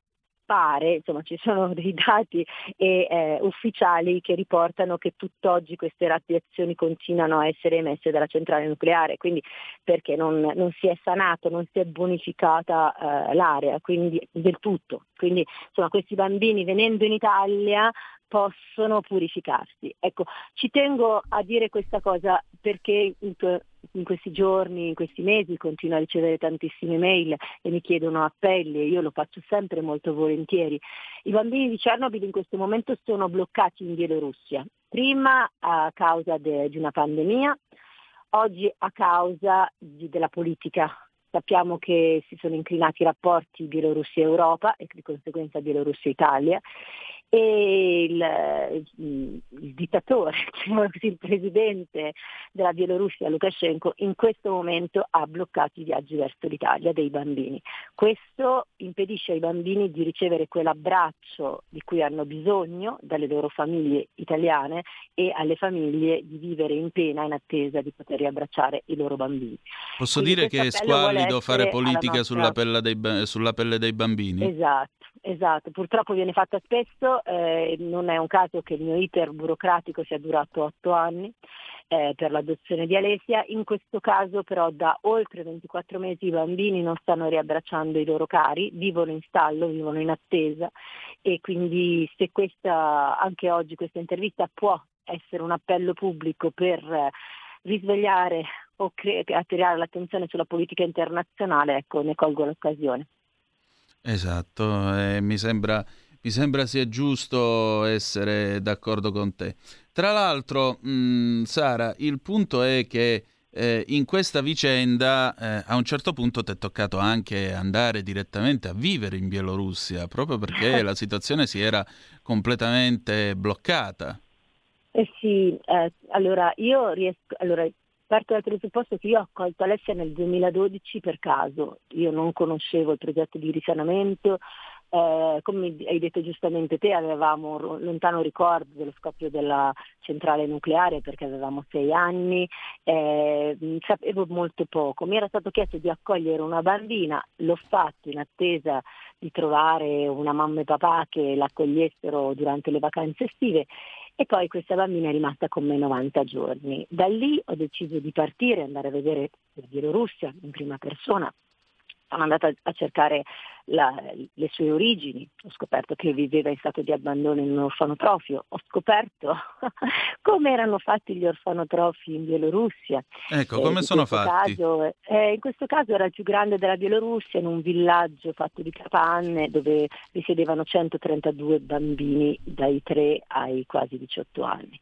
pare, insomma ci sono <laughs> dei dati eh, eh, ufficiali che riportano che tutt'oggi queste radiazioni continuano a essere emesse dalla centrale nucleare, quindi perché non, non si è sanato, non si è bonificata eh, l'area, quindi del tutto. Quindi insomma questi bambini venendo in Italia possono purificarsi. Ecco, ci tengo a dire questa cosa perché in questi giorni, in questi mesi continuo a ricevere tantissime mail e mi chiedono appelli e io lo faccio sempre molto volentieri. I bambini di Chernobyl in questo momento sono bloccati in Bielorussia, prima a causa de, di una pandemia, oggi a causa di, della politica. Sappiamo che si sono inclinati i rapporti Bielorussia-Europa e di conseguenza Bielorussia-Italia e il, il dittatore, <laughs> diciamo così, il presidente della Bielorussia Lukashenko in questo momento ha bloccato i viaggi verso l'Italia dei bambini. Questo impedisce ai bambini di ricevere quell'abbraccio di cui hanno bisogno dalle loro famiglie italiane e alle famiglie di vivere in pena in attesa di poter riabbracciare i loro bambini. Posso Quindi dire che è squallido fare politica nostra... sulla, pelle dei, sulla pelle dei bambini? Esatto. Esatto, purtroppo viene fatta spesso, eh, non è un caso che il mio iter burocratico sia durato otto anni eh, per l'adozione di Alessia, in questo caso però da oltre 24 mesi i bambini non stanno riabbracciando i loro cari, vivono in stallo, vivono in attesa e quindi se questa, anche oggi questa intervista può essere un appello pubblico per eh, risvegliare o cre- attirare l'attenzione sulla politica internazionale, ecco, ne colgo l'occasione. Esatto, eh, mi, sembra, mi, sembra, sia giusto essere d'accordo con te. Tra l'altro, mh, mm, Sara, il punto è che eh, in questa vicenda eh, a un certo punto ti è toccato anche andare direttamente a vivere in Bielorussia, proprio perché <laughs> la situazione si era completamente bloccata. Eh sì, eh, allora io riesco, allora Parto dal presupposto che io ho accolto Alessia nel 2012 per caso, io non conoscevo il progetto di risanamento, eh, come hai detto giustamente te, avevamo un lontano ricordo dello scoppio della centrale nucleare perché avevamo sei anni, eh, sapevo molto poco. Mi era stato chiesto di accogliere una bambina, l'ho fatto in attesa di trovare una mamma e papà che l'accogliessero durante le vacanze estive e poi questa bambina è rimasta con me 90 giorni. Da lì ho deciso di partire, andare a vedere la Bielorussia in prima persona, sono andata a cercare la, le sue origini, ho scoperto che viveva in stato di abbandono in un orfanotrofio, ho scoperto <laughs> come erano fatti gli orfanotrofi in Bielorussia. Ecco, come eh, sono fatti? Caso, eh, in questo caso era il più grande della Bielorussia, in un villaggio fatto di capanne dove risiedevano 132 bambini dai 3 ai quasi 18 anni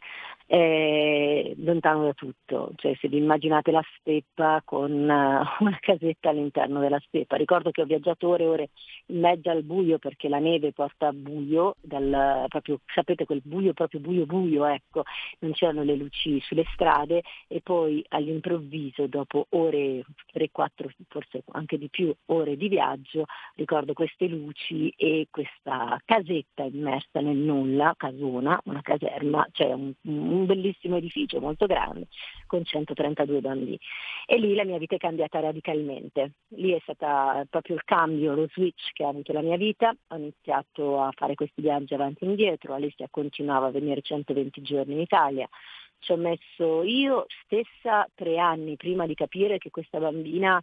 è lontano da tutto, cioè se vi immaginate la steppa con uh, <laughs> una casetta all'interno della steppa. Ricordo che ho viaggiato ore e ore in mezzo al buio perché la neve porta buio, dal, proprio, sapete quel buio proprio buio buio, ecco, non c'erano le luci sulle strade e poi all'improvviso dopo ore 3-4, forse anche di più ore di viaggio, ricordo queste luci e questa casetta immersa nel nulla, casona, una caserma, cioè un, un un bellissimo edificio molto grande con 132 bambini. E lì la mia vita è cambiata radicalmente. Lì è stato proprio il cambio, lo switch che ha avuto la mia vita. Ho iniziato a fare questi viaggi avanti e indietro, Alessia continuava a venire 120 giorni in Italia. Ci ho messo io stessa tre anni prima di capire che questa bambina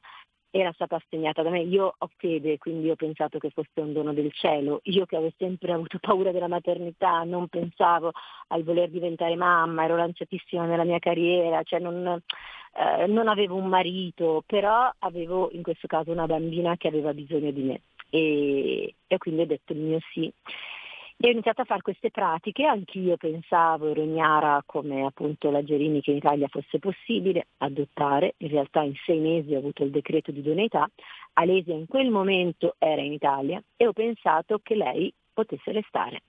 era stata assegnata da me. Io ho fede, quindi ho pensato che fosse un dono del cielo. Io che avevo sempre avuto <laughs> paura della maternità, non pensavo al voler diventare mamma, ero lanciatissima nella mia carriera, cioè non, eh, non avevo un marito, però avevo in questo caso una bambina che aveva bisogno di me e, e quindi ho detto il mio sì. E ho iniziato a fare queste pratiche, anch'io pensavo, ero ignara come appunto la Gerini che in Italia fosse possibile adottare, in realtà in sei mesi ho avuto il decreto di idoneità, Alesia in quel momento era in Italia e ho pensato che lei potesse restare,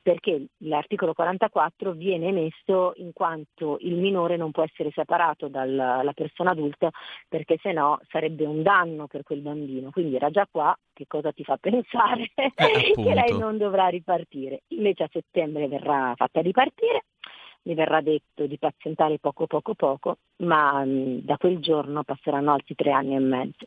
perché l'articolo 44 viene emesso in quanto il minore non può essere separato dalla persona adulta perché se no sarebbe un danno per quel bambino. Quindi era già qua, che cosa ti fa <laughs> pensare eh, che lei non dovrà ripartire. Invece a settembre verrà fatta ripartire mi verrà detto di pazientare poco poco poco, ma mh, da quel giorno passeranno altri tre anni e mezzo.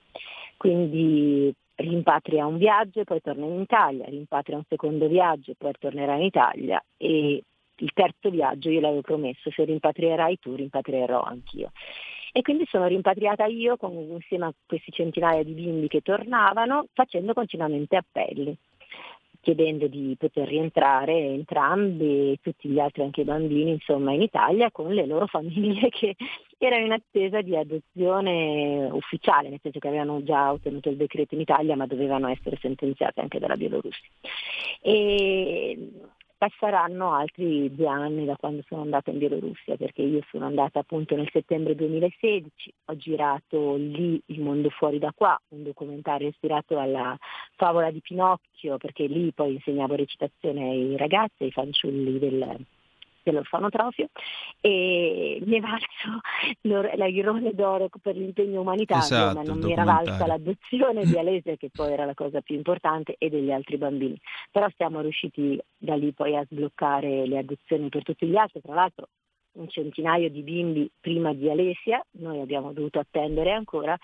Quindi rimpatria un viaggio e poi torna in Italia, rimpatria un secondo viaggio e poi tornerà in Italia e il terzo viaggio io l'avevo promesso, se rimpatrierai tu rimpatrierò anch'io. E quindi sono rimpatriata io con, insieme a questi centinaia di bimbi che tornavano facendo continuamente appelli chiedendo di poter rientrare entrambi e tutti gli altri anche i bambini insomma in Italia con le loro <laughs> famiglie che erano in attesa di adozione ufficiale, nel senso che avevano già ottenuto il decreto in Italia ma dovevano essere sentenziate anche dalla Bielorussia. E saranno altri due anni da quando sono andata in Bielorussia, perché io sono andata appunto nel settembre 2016, ho girato lì Il mondo fuori da qua, un documentario ispirato alla favola di Pinocchio, perché lì poi insegnavo recitazione ai ragazzi, ai fanciulli del, dell'orfanotrofio e mi è valso l'airone d'oro per l'impegno umanitario, esatto, ma non mi era valsa l'adozione di <laughs> Alessia che poi era la cosa più importante e degli altri bambini. Però siamo riusciti da lì poi a sbloccare le adozioni per tutti gli altri, tra l'altro un centinaio di bimbi prima di Alessia, noi abbiamo dovuto attendere ancora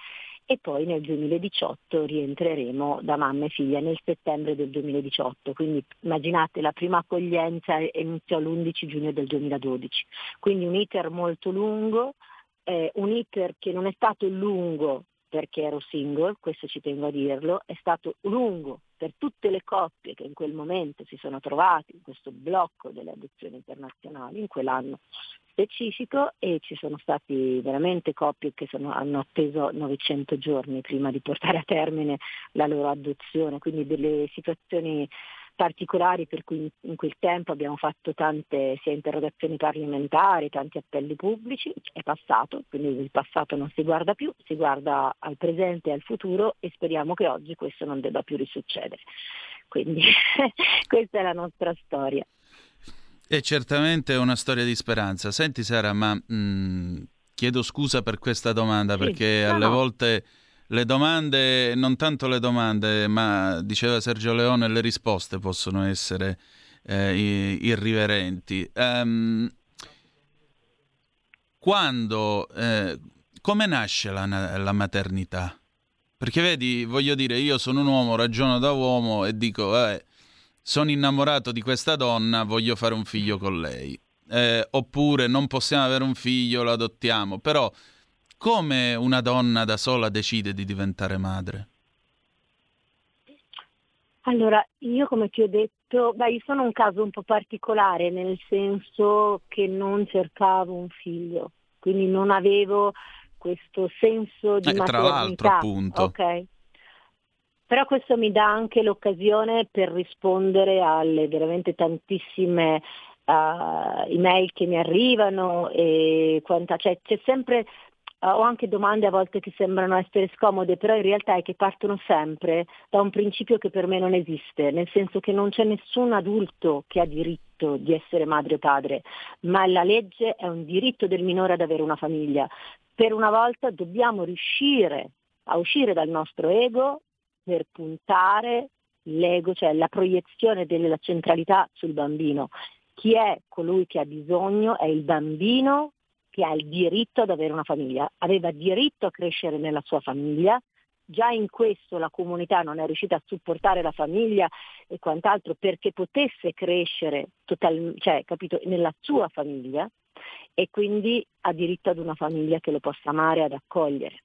e poi nel 2018 rientreremo da mamma e figlia nel settembre del 2018, quindi immaginate la prima accoglienza iniziò l'11 giugno del 2012, quindi un iter molto lungo, eh, un iter che non è stato lungo perché ero single, questo ci tengo a dirlo, è stato lungo per tutte le coppie che in quel momento si sono trovate in questo blocco delle adozioni internazionali, in quell'anno specifico e ci sono stati veramente coppie che sono, hanno atteso 900 giorni prima di portare a termine la loro adozione, quindi delle situazioni particolari per cui in quel tempo abbiamo fatto tante sia interrogazioni parlamentari, tanti appelli pubblici, è passato, quindi il passato non si guarda più, si guarda al presente e al futuro e speriamo che oggi questo non debba più risuccedere. Quindi <laughs> questa è la nostra storia. È certamente una storia di speranza. Senti Sara, ma mh, mm, chiedo scusa per questa domanda sì, perché no, alle no. volte le domande, non tanto le domande, ma diceva Sergio Leone, le risposte possono essere eh, irriverenti. Um, quando, eh, come nasce la, la, maternità? Perché vedi, voglio dire, io sono un uomo, ragiono da uomo e dico, eh, sono innamorato di questa donna, voglio fare un figlio con lei. Eh, oppure non possiamo avere un figlio, lo adottiamo. Però come una donna da sola decide di diventare madre? Allora, io come ti ho detto, beh, io sono un caso un po' particolare, nel senso che non cercavo un figlio, quindi non avevo questo senso di eh, maternità. Tra l'altro, appunto. Ok. Però questo mi dà anche l'occasione per rispondere alle veramente tantissime uh, email che mi arrivano e quanta, cioè, c'è sempre Uh, ho anche domande a volte che sembrano essere scomode, però in realtà è che partono sempre da un principio che per me non esiste, nel senso che non c'è nessun adulto che ha diritto di essere madre o padre, ma la legge è un diritto del minore ad avere una famiglia. Per una volta dobbiamo riuscire a uscire dal nostro ego per puntare l'ego, cioè la proiezione della centralità sul bambino. Chi è colui che ha bisogno è il bambino che ha il diritto ad avere una famiglia, aveva diritto a crescere nella sua famiglia, già in questo la comunità non è riuscita a supportare la famiglia e quant'altro perché potesse crescere total, cioè, capito, nella sua famiglia e quindi ha diritto ad una famiglia che lo possa amare ad accogliere.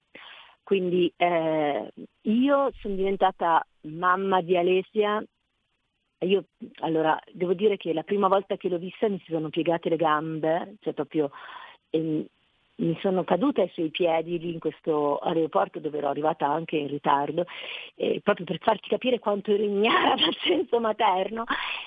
Quindi eh, io sono diventata mamma di Alessia. Io allora devo dire che la prima volta che l'ho vista mi si sono piegate le gambe, cioè proprio e mi sono caduta ai suoi piedi lì in questo aeroporto dove ero arrivata anche in ritardo, eh, proprio per farti capire quanto ero ignara <laughs> dal senso materno.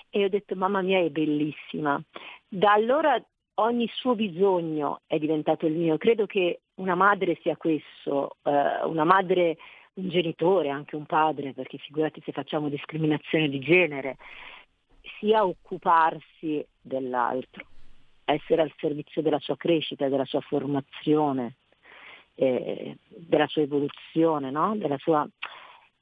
E ho detto mamma mia è bellissima. Da allora ogni suo bisogno è diventato il mio, credo che una madre sia questo, eh, una madre, un genitore, anche un padre, perché figurati se facciamo discriminazione di genere, sia occuparsi dell'altro essere al servizio della sua crescita, della sua formazione, eh, della sua evoluzione, no? della sua...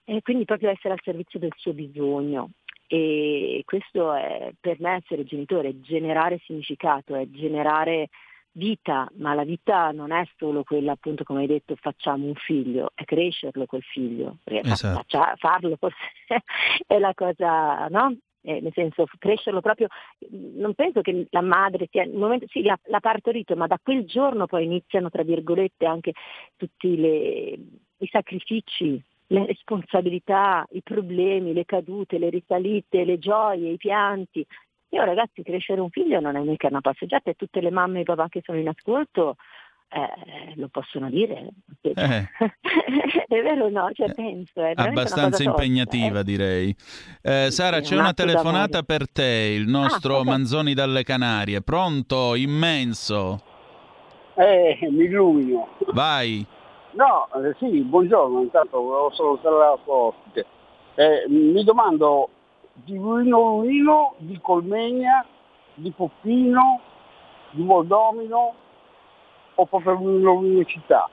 e quindi proprio essere al servizio del suo bisogno. E questo è per me essere genitore, è generare significato, è generare vita, ma la vita non è solo quella appunto come hai detto facciamo un figlio, è crescerlo quel figlio, esatto. farlo forse <laughs> è la cosa no? Eh, nel senso crescerlo proprio, non penso che la madre sia, momento, sì, l'ha, l'ha partorito, ma da quel giorno poi iniziano, tra virgolette, anche tutti le, i sacrifici, le responsabilità, i problemi, le cadute, le risalite, le gioie, i pianti. Io ragazzi, crescere un figlio non è mica una passeggiata e tutte le mamme e papà che sono in ascolto eh, lo possono dire. Eh. <laughs> è vero o no? Cioè, penso, è abbastanza impegnativa tosta, direi. Eh, Sara, sì, c'è un una telefonata per te, il nostro Ah. Manzoni dalle Canarie. Pronto? Immenso. Eh, mi illumino. Vai. No, eh, sì, buongiorno, intanto volevo salutare la ospite. Eh, mi domando di Luino Luino, di Colmegna, di Poppino, di Moldomino o proprio Luino Luino città?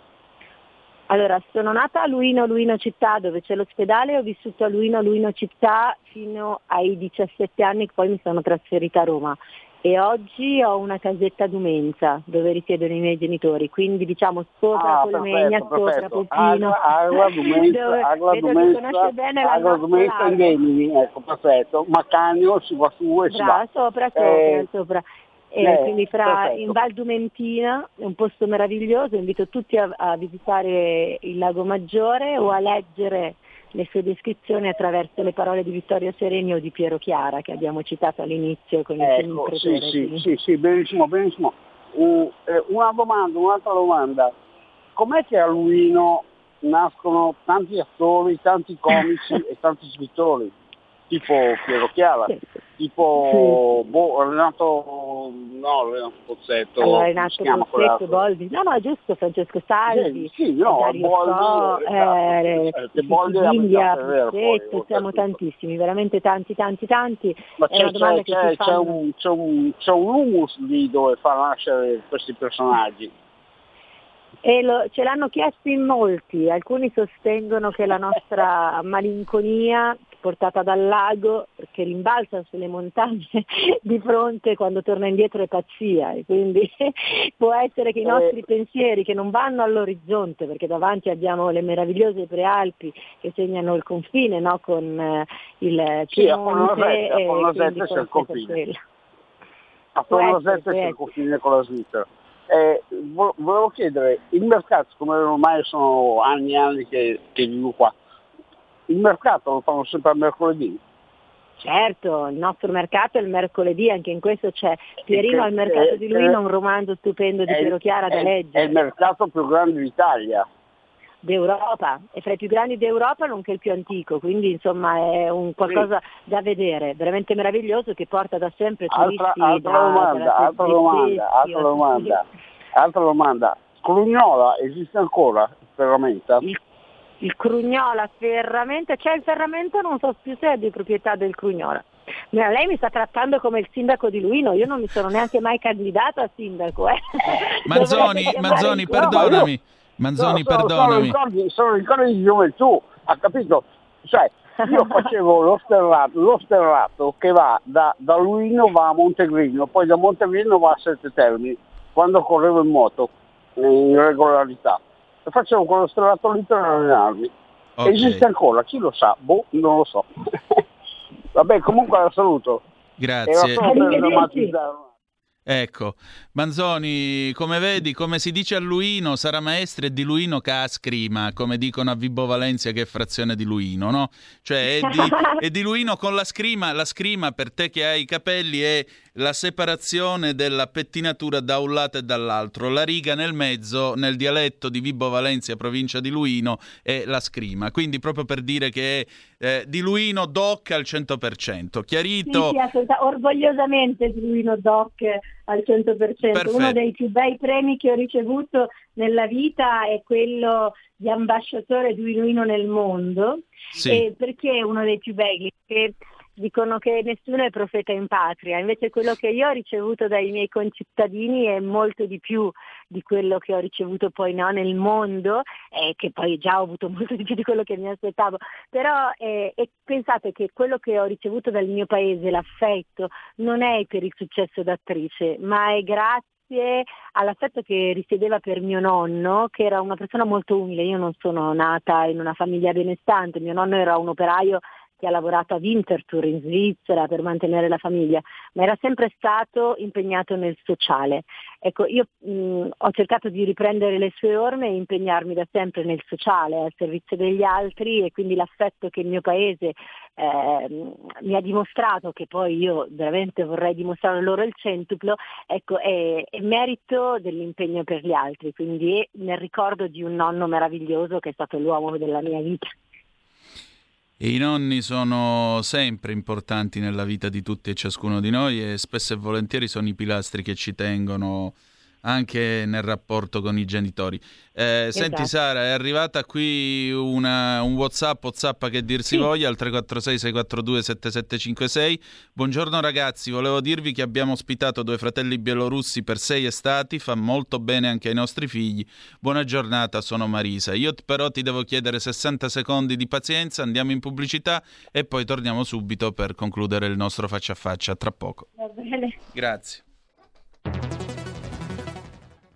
Allora, sono nata a Luino, Luino città, dove c'è l'ospedale, e ho vissuto a Luino, Luino città fino ai 17 anni, poi mi sono trasferita a Roma. E oggi ho una casetta a Dumenza, dove risiedono i miei genitori, quindi diciamo sopra Ah, Colmegna, sopra. Agla, Agla, <laughs> Dumenza, che Dumenza, nostra Dumenza area. in Gemini, ecco, perfetto. Macagno si va su e si Brava, va. sopra, sopra, Eh, sopra. Eh, quindi fra in Val Dumentina, un posto meraviglioso, invito tutti a, a visitare il Lago Maggiore o a leggere le sue descrizioni attraverso le parole di Vittorio Sereni o di Piero Chiara che abbiamo citato all'inizio con i film Ecco, sì, pretori. sì, sì, sì, benissimo, benissimo. Uh, eh, una domanda, un'altra domanda. Com'è che a Luino nascono tanti attori, tanti comici <laughs> e tanti scrittori? Tipo Piero Chiara, tipo boh, Renato, no, Renato Pozzetto, Allora, Renato Pozzetto? Boldi, no no giusto, Francesco Salvi, Sì, sì, no, Dario Boldi, Fo, esatto, eh, eh, Boldi poi, Pozzetto, siamo tantissimi, veramente tanti tanti tanti, Ma c'è, c'è- c'è- c'è un, c'è, un, c'è un humus lì dove fa nascere questi personaggi. E lo- ce l'hanno chiesto in molti, alcuni sostengono che la nostra malinconia portata dal lago che rimbalza sulle montagne <laughs> di fronte quando torna indietro è pazzia e quindi <laughs> può essere che i nostri pensieri che non vanno all'orizzonte perché davanti abbiamo le meravigliose prealpi che segnano il confine no, con eh, il Sì, a Piemonte Fornosette, a e Fornosette quindi c'è il confine. A può c'è il confine con la Svizzera. Eh, vo- volevo chiedere, il mercato, come ormai sono anni e anni che, che vivo qua, il mercato lo fanno sempre a mercoledì? Certo, il nostro mercato è il mercoledì, anche in questo c'è Pierino al mercato eh, di Luino, un romanzo stupendo di È Piero Chiara da è- leggere. È il mercato più grande d'Italia. d'Europa e fra i più grandi d'Europa nonché il più antico, quindi insomma è un qualcosa da vedere, veramente meraviglioso che porta da sempre Altra, turisti altra da, domanda, dalla altra domanda, altra domanda, altra domanda. Crugnola esiste ancora, ferramenta? Il, il Crugnola ferramenta, c'è il ferramenta, non so più se è di proprietà del Crugnola. Ma lei mi sta trattando come il sindaco di Luino, io non mi sono neanche mai candidata a sindaco. Eh. <laughs> Manzoni, Manzoni, perdonami. Manzoni, No, sono- perdonami. Sono ricordi, sono ricordi di gioventù, ha capito? Cioè, io <laughs> facevo lo sterrato, lo sterrato che va da, da Luino va a Montegrino, poi da Montegrino va a Sette Termini, quando correvo in moto, in regolarità. E facevo quello sterrato lì per allenarmi. Ok. Esiste ancora, chi lo sa? Boh, non lo so. <laughs> Vabbè, comunque la saluto. Grazie. Ecco, Manzoni, come vedi, come si dice a Luino, Sara Maestra è di Luino che ha scrima, come dicono a Vibo Valencia che è frazione di Luino, no? Cioè è di, <laughs> è di Luino con la scrima, la scrima per te che hai i capelli è la separazione della pettinatura da un lato e dall'altro, la riga nel mezzo, nel dialetto di Vibo Valencia, provincia di Luino, è la scrima, quindi proprio per dire che è eh, di Luino doc al 100%, chiarito? Sì, sì, orgogliosamente Luino Doc al 100%. Perfetto. Uno dei più bei premi che ho ricevuto nella vita è quello di ambasciatore di Luino nel mondo. Sì. E perché è uno dei più belli? Perché dicono che nessuno è profeta in patria, invece quello che io ho ricevuto dai miei concittadini è molto di più di quello che ho ricevuto poi no, nel mondo, e che poi già ho avuto molto di più di quello che mi aspettavo, però eh, pensate che quello che ho ricevuto dal mio paese, l'affetto, non è per il successo d'attrice, ma è grazie all'affetto che risiedeva per mio nonno, che era una persona molto umile. Io non sono nata in una famiglia benestante, mio nonno era un operaio che ha lavorato a Winterthur in Svizzera per mantenere la famiglia, ma era sempre stato impegnato nel sociale. Ecco, io mh, ho cercato di riprendere le sue orme e impegnarmi da sempre nel sociale, al servizio degli altri e quindi l'affetto che il mio paese eh, mi ha dimostrato, che poi io veramente vorrei dimostrare loro il centuplo, ecco, è, è merito dell'impegno per gli altri, quindi nel ricordo di un nonno meraviglioso che è stato l'uomo della mia vita. E I nonni sono sempre importanti nella vita di tutti e ciascuno di noi e spesso e volentieri sono i pilastri che ci tengono anche nel rapporto con i genitori. Eh, esatto. Senti Sara, è arrivata qui una, un Whatsapp, Whatsapp che dir si sì. voglia, al 346 642 7756. Buongiorno ragazzi, volevo dirvi che abbiamo ospitato due fratelli bielorussi per sei estati, fa molto bene anche ai nostri figli. Buona giornata, sono Marisa. Io però ti devo chiedere 60 secondi di pazienza, andiamo in pubblicità e poi torniamo subito per concludere il nostro faccia a faccia. Tra poco. Va bene. Grazie.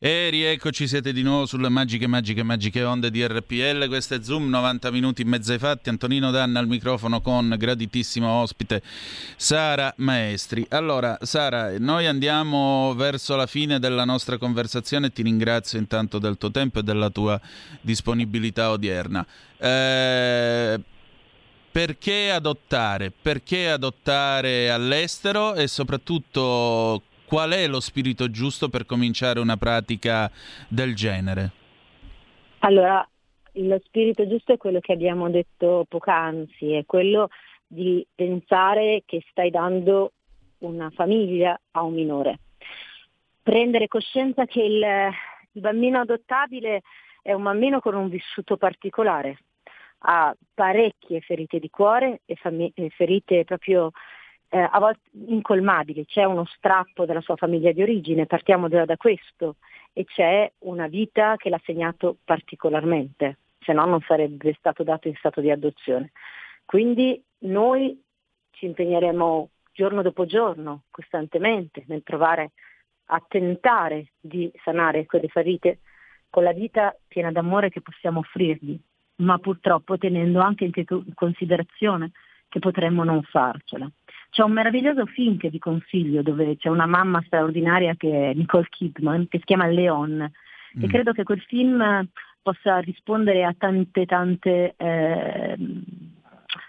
E rieccoci, siete di nuovo sulle magiche, magiche, magiche onde di RPL. Questo è Zoom, 90 minuti in mezzo ai fatti. Antonino Danna al microfono con graditissimo ospite Sara Maestri. Allora, Sara, noi andiamo verso la fine della nostra conversazione. Ti ringrazio intanto del tuo tempo e della tua disponibilità odierna. Eh, perché adottare? Perché adottare all'estero e soprattutto qual è lo spirito giusto per cominciare una pratica del genere? Allora, lo spirito giusto è quello che abbiamo detto poc'anzi, è quello di pensare che stai dando una famiglia a un minore. Prendere coscienza che il, il bambino adottabile è un bambino con un vissuto particolare, ha parecchie ferite di cuore e fami- ferite proprio eh, a volte incolmabili, c'è uno strappo della sua famiglia di origine, partiamo già da questo, e c'è una vita che l'ha segnato particolarmente, se no non sarebbe stato dato in stato di adozione. Quindi noi ci impegneremo giorno dopo giorno, costantemente, nel provare a tentare di sanare quelle ferite con la vita piena d'amore che possiamo offrirgli, ma purtroppo tenendo anche in considerazione che potremmo non farcela. C'è un meraviglioso film che vi consiglio dove c'è una mamma straordinaria che è Nicole Kidman, che si chiama Leon, mm. e credo che quel film possa rispondere a tante tante eh,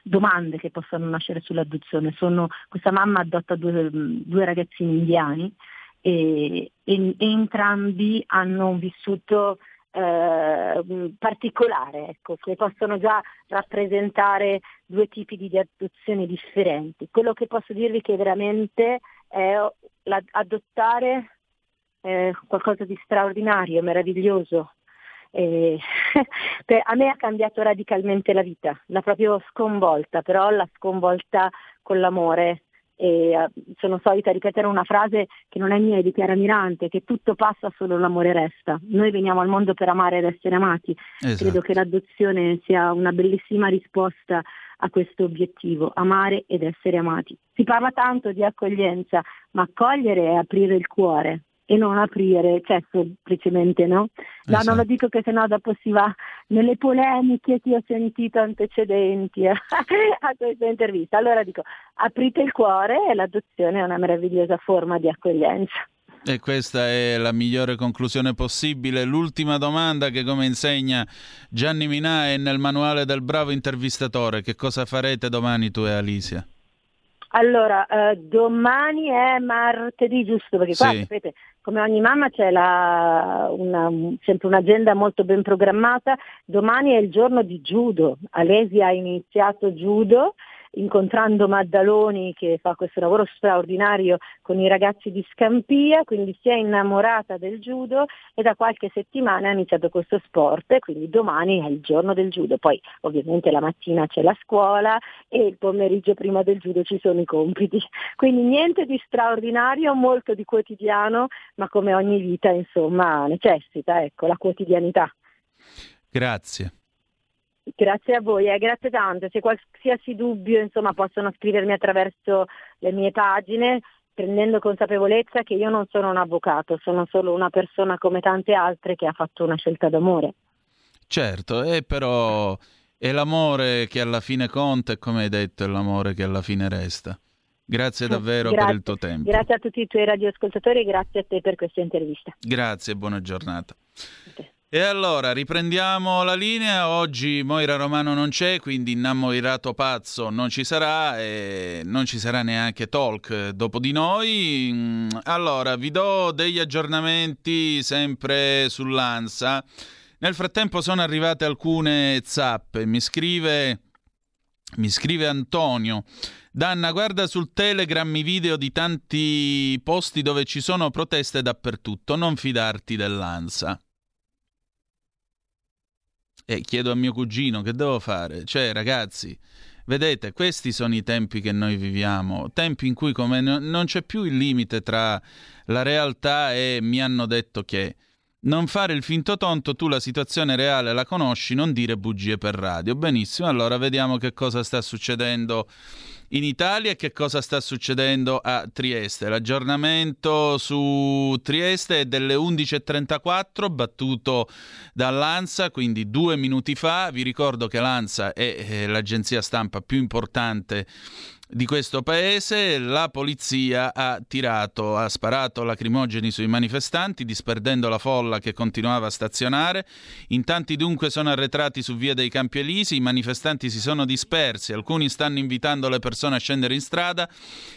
domande che possono nascere sull'adozione. Sono, questa mamma adotta due, due ragazzini indiani e, e, e entrambi hanno vissuto eh, particolare, ecco, che possono già rappresentare due tipi di adozioni differenti. Quello che posso dirvi che veramente è adottare eh, qualcosa di straordinario, meraviglioso. <laughs> Eh, a me ha cambiato radicalmente la vita, l'ha proprio sconvolta, però l'ha sconvolta con l'amore e uh, sono solita ripetere una frase che non è mia, è di Chiara Mirante, che tutto passa, solo l'amore resta. Noi veniamo al mondo per amare ed essere amati. Esatto. Credo che l'adozione sia una bellissima risposta a questo obiettivo, amare ed essere amati. Si parla tanto di accoglienza, ma accogliere è aprire il cuore, e non aprire, cioè semplicemente no. No, esatto. non lo dico che sennò dopo si va nelle polemiche che ho sentito antecedenti <laughs> a questa intervista. Allora dico, aprite il cuore e l'adozione è una meravigliosa forma di accoglienza. E questa è la migliore conclusione possibile. L'ultima domanda che come insegna Gianni Minà è nel manuale del bravo intervistatore. Che cosa farete domani tu e Alicia? Allora, eh, domani è martedì, giusto? Perché qua, sì. sapete, come ogni mamma c'è la, una, sempre un'agenda molto ben programmata. Domani è il giorno di judo. Alesi ha iniziato judo incontrando Maddaloni che fa questo lavoro straordinario con i ragazzi di Scampia, quindi si è innamorata del judo e da qualche settimana ha iniziato questo sport, quindi domani è il giorno del judo, poi ovviamente la mattina c'è la scuola e il pomeriggio prima del judo ci sono i compiti, quindi niente di straordinario, molto di quotidiano, ma come ogni vita insomma necessita ecco, la quotidianità. Grazie. Grazie a voi, eh, grazie tanto. Se qualsiasi dubbio insomma, possono scrivermi attraverso le mie pagine, prendendo consapevolezza che io non sono un avvocato, sono solo una persona come tante altre che ha fatto una scelta d'amore. Certo, e però è l'amore che alla fine conta e come hai detto è l'amore che alla fine resta. Grazie davvero grazie, per il tuo tempo. Grazie a tutti i tuoi radioascoltatori e grazie a te per questa intervista. Grazie, buona giornata. Okay. E allora riprendiamo la linea. Oggi Moira Romano non c'è, quindi Innamoirato Pazzo non ci sarà e non ci sarà neanche Talk dopo di noi. Mm, allora vi do degli aggiornamenti sempre sull'ANSA. Nel frattempo sono arrivate alcune zappe. Mi scrive, mi scrive Antonio. Danna, guarda sul Telegram i video di tanti posti dove ci sono proteste dappertutto. Non fidarti dell'ANSA. E chiedo a mio cugino che devo fare. Cioè, ragazzi, vedete, questi sono i tempi che noi viviamo, tempi in cui come no, non c'è più il limite tra la realtà e mi hanno detto che non fare il finto tonto, tu la situazione reale la conosci, non dire bugie per radio. Benissimo, allora vediamo che cosa sta succedendo in Italia che cosa sta succedendo a Trieste. L'aggiornamento su Trieste è delle 11.34, battuto dall'ANSA, quindi due minuti fa. Vi ricordo che l'ANSA è eh, l'agenzia stampa più importante di questo paese, la polizia ha tirato, ha sparato lacrimogeni sui manifestanti, disperdendo la folla che continuava a stazionare. In tanti dunque sono arretrati su via dei Campi Elisi, i manifestanti si sono dispersi, alcuni stanno invitando le persone a scendere in strada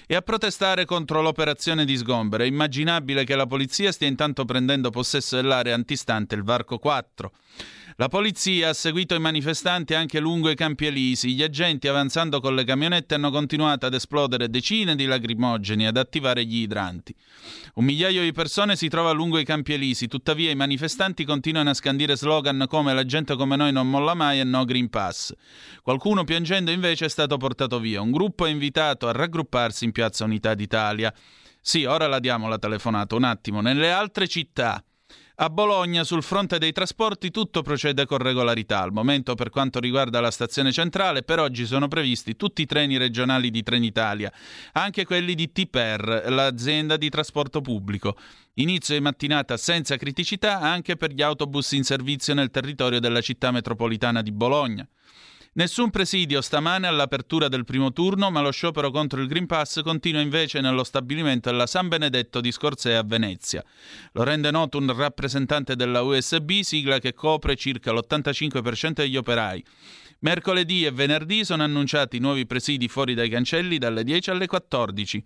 e a protestare contro l'operazione di sgombero. È immaginabile che la polizia stia intanto prendendo possesso dell'area antistante il Varco 4. La polizia ha seguito i manifestanti anche lungo i campi Elisi. Gli agenti, avanzando con le camionette, hanno continuato ad esplodere decine di lacrimogeni e ad attivare gli idranti. Un migliaio di persone si trova lungo i campi Elisi, tuttavia i manifestanti continuano a scandire slogan come La gente come noi non molla mai e no Green Pass. Qualcuno piangendo invece è stato portato via. Un gruppo è invitato a raggrupparsi in Piazza Unità d'Italia. Sì, ora la diamo la telefonata un attimo. Nelle altre città a Bologna, sul fronte dei trasporti, tutto procede con regolarità. Al momento, per quanto riguarda la stazione centrale, per oggi sono previsti tutti i treni regionali di Trenitalia, anche quelli di TPER, l'azienda di trasporto pubblico. Inizio di mattinata senza criticità anche per gli autobus in servizio nel territorio della città metropolitana di Bologna. Nessun presidio stamane all'apertura del primo turno, ma lo sciopero contro il Green Pass continua invece nello stabilimento della San Benedetto di Scorzè a Venezia. Lo rende noto un rappresentante della USB, sigla che copre circa l'85% degli operai. Mercoledì e venerdì sono annunciati nuovi presidi fuori dai cancelli dalle 10 alle 14.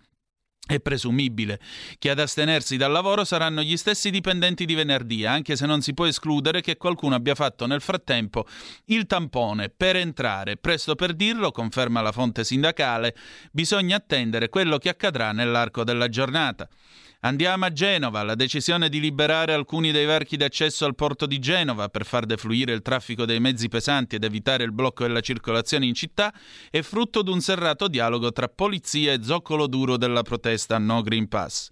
È presumibile che ad astenersi dal lavoro saranno gli stessi dipendenti di venerdì, anche se non si può escludere che qualcuno abbia fatto nel frattempo il tampone per entrare. Presto per dirlo, conferma la fonte sindacale, bisogna attendere quello che accadrà nell'arco della giornata. Andiamo a Genova. La decisione di liberare alcuni dei varchi d'accesso al porto di Genova per far defluire il traffico dei mezzi pesanti ed evitare il blocco della circolazione in città è frutto di un serrato dialogo tra polizia e zoccolo duro della protesta No Green Pass.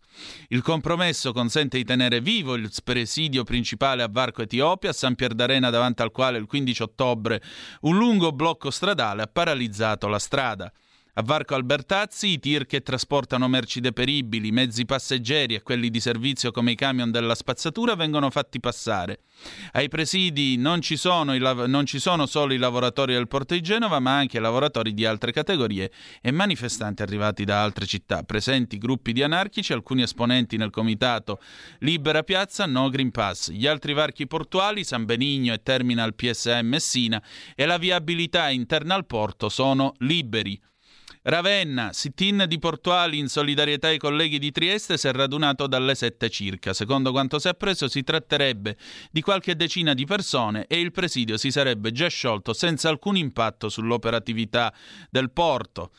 Il compromesso consente di tenere vivo il presidio principale a Varco Etiopia, a San Pierdarena davanti al quale il 15 ottobre un lungo blocco stradale ha paralizzato la strada. A Varco Albertazzi i tir che trasportano merci deperibili, mezzi passeggeri e quelli di servizio come i camion della spazzatura vengono fatti passare. Ai presidi non ci, lav- non ci sono solo i lavoratori del porto di Genova, ma anche lavoratori di altre categorie e manifestanti arrivati da altre città. Presenti gruppi di anarchici, alcuni esponenti nel comitato Libera Piazza, No Green Pass. Gli altri varchi portuali, San Benigno e Terminal PSM Messina e la viabilità interna al porto sono liberi. Ravenna, sit-in di Portuali in solidarietà ai colleghi di Trieste si è radunato dalle sette circa. Secondo quanto si è appreso si tratterebbe di qualche decina di persone e il presidio si sarebbe già sciolto senza alcun impatto sull'operatività del porto.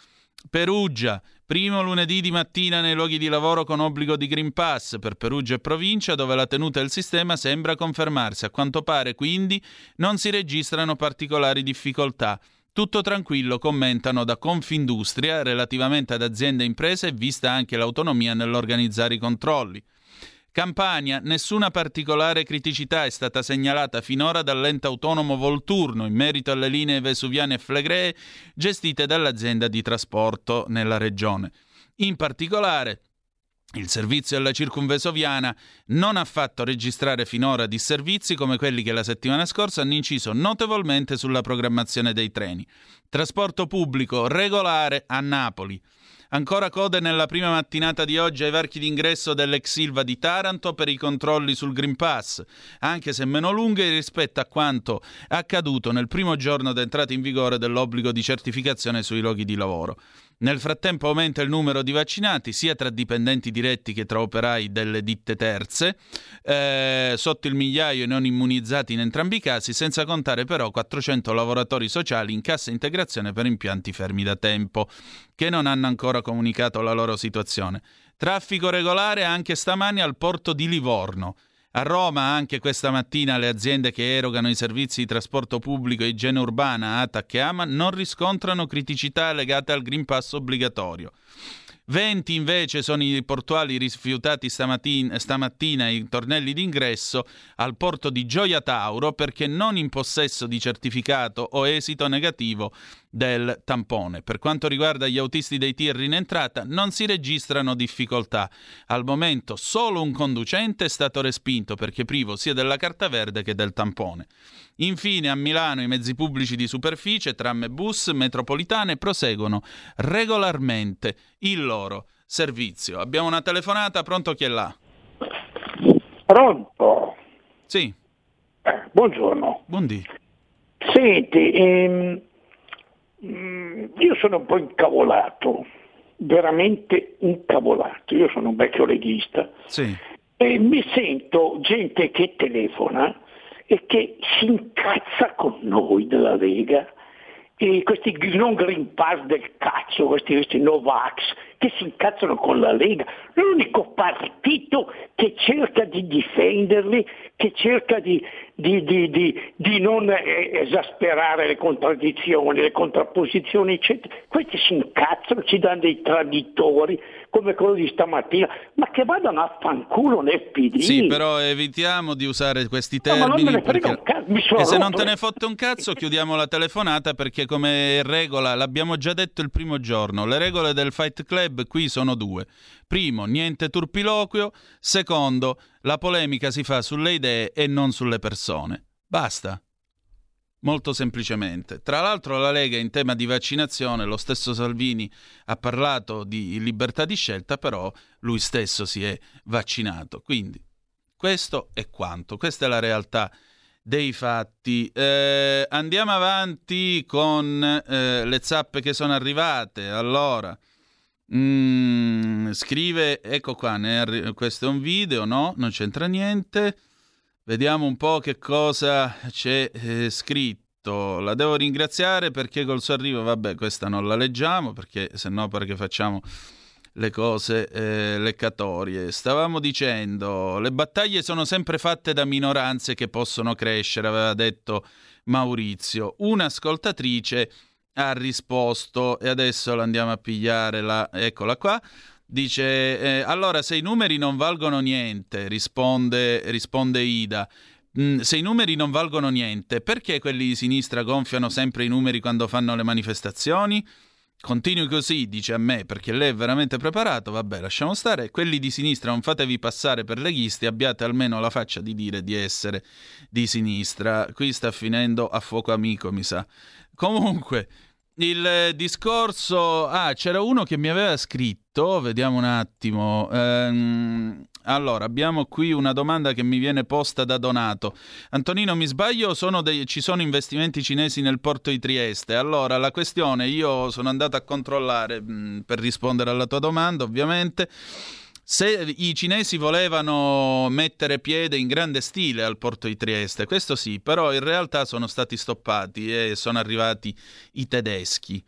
Perugia, primo lunedì di mattina nei luoghi di lavoro con obbligo di Green Pass per Perugia e provincia, dove la tenuta del sistema sembra confermarsi. A quanto pare, quindi, non si registrano particolari difficoltà. Tutto tranquillo, commentano da Confindustria, relativamente ad aziende e imprese, vista anche l'autonomia nell'organizzare i controlli. Campania, nessuna particolare criticità è stata segnalata finora dall'ente autonomo Volturno in merito alle linee vesuviane e flegree gestite dall'azienda di trasporto nella regione. In particolare, il servizio alla circunvesoviana non ha fatto registrare finora disservizi come quelli che la settimana scorsa hanno inciso notevolmente sulla programmazione dei treni. Trasporto pubblico regolare a Napoli. Ancora code nella prima mattinata di oggi ai varchi d'ingresso dell'ex Silva di Taranto per i controlli sul Green Pass, anche se meno lunghe rispetto a quanto accaduto nel primo giorno d'entrata in vigore dell'obbligo di certificazione sui luoghi di lavoro. Nel frattempo aumenta il numero di vaccinati sia tra dipendenti diretti che tra operai delle ditte terze, eh, sotto il migliaio non immunizzati in entrambi i casi, senza contare però 400 lavoratori sociali in cassa integrazione per impianti fermi da tempo, che non hanno ancora comunicato la loro situazione. Traffico regolare anche stamani al porto di Livorno. A Roma anche questa mattina le aziende che erogano i servizi di trasporto pubblico e igiene urbana, ATAC e AMA, non riscontrano criticità legate al Green Pass obbligatorio. 20 invece sono i portuali rifiutati stamattina, stamattina i tornelli d'ingresso al porto di Gioia Tauro perché non in possesso di certificato o esito negativo del tampone. Per quanto riguarda gli autisti dei tir in entrata, non si registrano difficoltà. Al momento solo un conducente è stato respinto perché privo sia della carta verde che del tampone. Infine a Milano i mezzi pubblici di superficie, tram e bus, metropolitane proseguono regolarmente il loro servizio. Abbiamo una telefonata, pronto chi è là? Pronto? Sì. Eh, buongiorno. Buondì. Senti, ehm, io sono un po' incavolato, veramente incavolato. Io sono un vecchio leghista. Sì. E mi sento gente che telefona e che si incazza con noi della Lega e questi non green pass del cazzo, questi, questi Novax, che si incazzano con la Lega, l'unico partito che cerca di difenderli, che cerca di, di, di, di non esasperare le contraddizioni, le contrapposizioni, eccetera. Questi si incazzano, ci danno dei traditori, come quello di stamattina, ma che vadano a fanculo nel PD. Sì, però evitiamo di usare questi termini. No, perché... cazzo, e se non te ne fotte un cazzo, chiudiamo la telefonata perché come regola, l'abbiamo già detto il primo giorno, le regole del Fight Club qui sono due. Primo, niente turpiloquio. Secondo, la polemica si fa sulle idee e non sulle persone. Basta. Molto semplicemente. Tra l'altro la Lega in tema di vaccinazione, lo stesso Salvini ha parlato di libertà di scelta, però lui stesso si è vaccinato. Quindi questo è quanto, questa è la realtà dei fatti. Eh, andiamo avanti con eh, le zappe che sono arrivate. Allora, mm, scrive, ecco qua, arri- questo è un video, no? Non c'entra niente. Vediamo un po' che cosa c'è eh, scritto. La devo ringraziare perché col suo arrivo, vabbè, questa non la leggiamo perché se no perché facciamo le cose eh, leccatorie. Stavamo dicendo, le battaglie sono sempre fatte da minoranze che possono crescere, aveva detto Maurizio. Un'ascoltatrice ha risposto e adesso l'andiamo a pigliare, la, eccola qua. Dice, eh, allora se i numeri non valgono niente, risponde, risponde Ida, mm, se i numeri non valgono niente, perché quelli di sinistra gonfiano sempre i numeri quando fanno le manifestazioni? Continui così, dice a me, perché lei è veramente preparato, vabbè, lasciamo stare. Quelli di sinistra non fatevi passare per leghisti, abbiate almeno la faccia di dire di essere di sinistra. Qui sta finendo a fuoco amico, mi sa. Comunque, il discorso... Ah, c'era uno che mi aveva scritto, vediamo un attimo. Ehm, allora, abbiamo qui una domanda che mi viene posta da Donato. Antonino, mi sbaglio sono dei... ci sono investimenti cinesi nel porto di Trieste? Allora, la questione, io sono andato a controllare mh, per rispondere alla tua domanda, ovviamente. Se i cinesi volevano mettere piede in grande stile al porto di Trieste, questo sì, però in realtà sono stati stoppati e sono arrivati i tedeschi.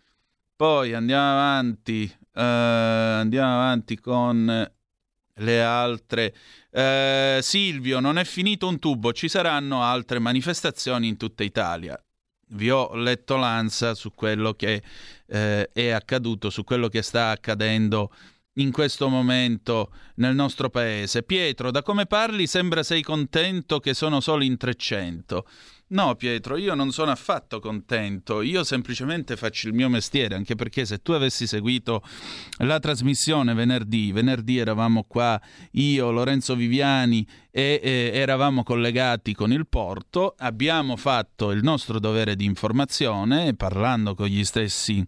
Poi andiamo avanti, uh, andiamo avanti con le altre. Uh, Silvio, non è finito un tubo, ci saranno altre manifestazioni in tutta Italia. Vi ho letto l'ansa su quello che uh, è accaduto, su quello che sta accadendo in questo momento nel nostro paese. Pietro, da come parli sembra sei contento che sono solo in 300. No, Pietro, io non sono affatto contento, io semplicemente faccio il mio mestiere, anche perché se tu avessi seguito la trasmissione venerdì, venerdì eravamo qua io, Lorenzo Viviani e eh, eravamo collegati con il porto, abbiamo fatto il nostro dovere di informazione parlando con gli stessi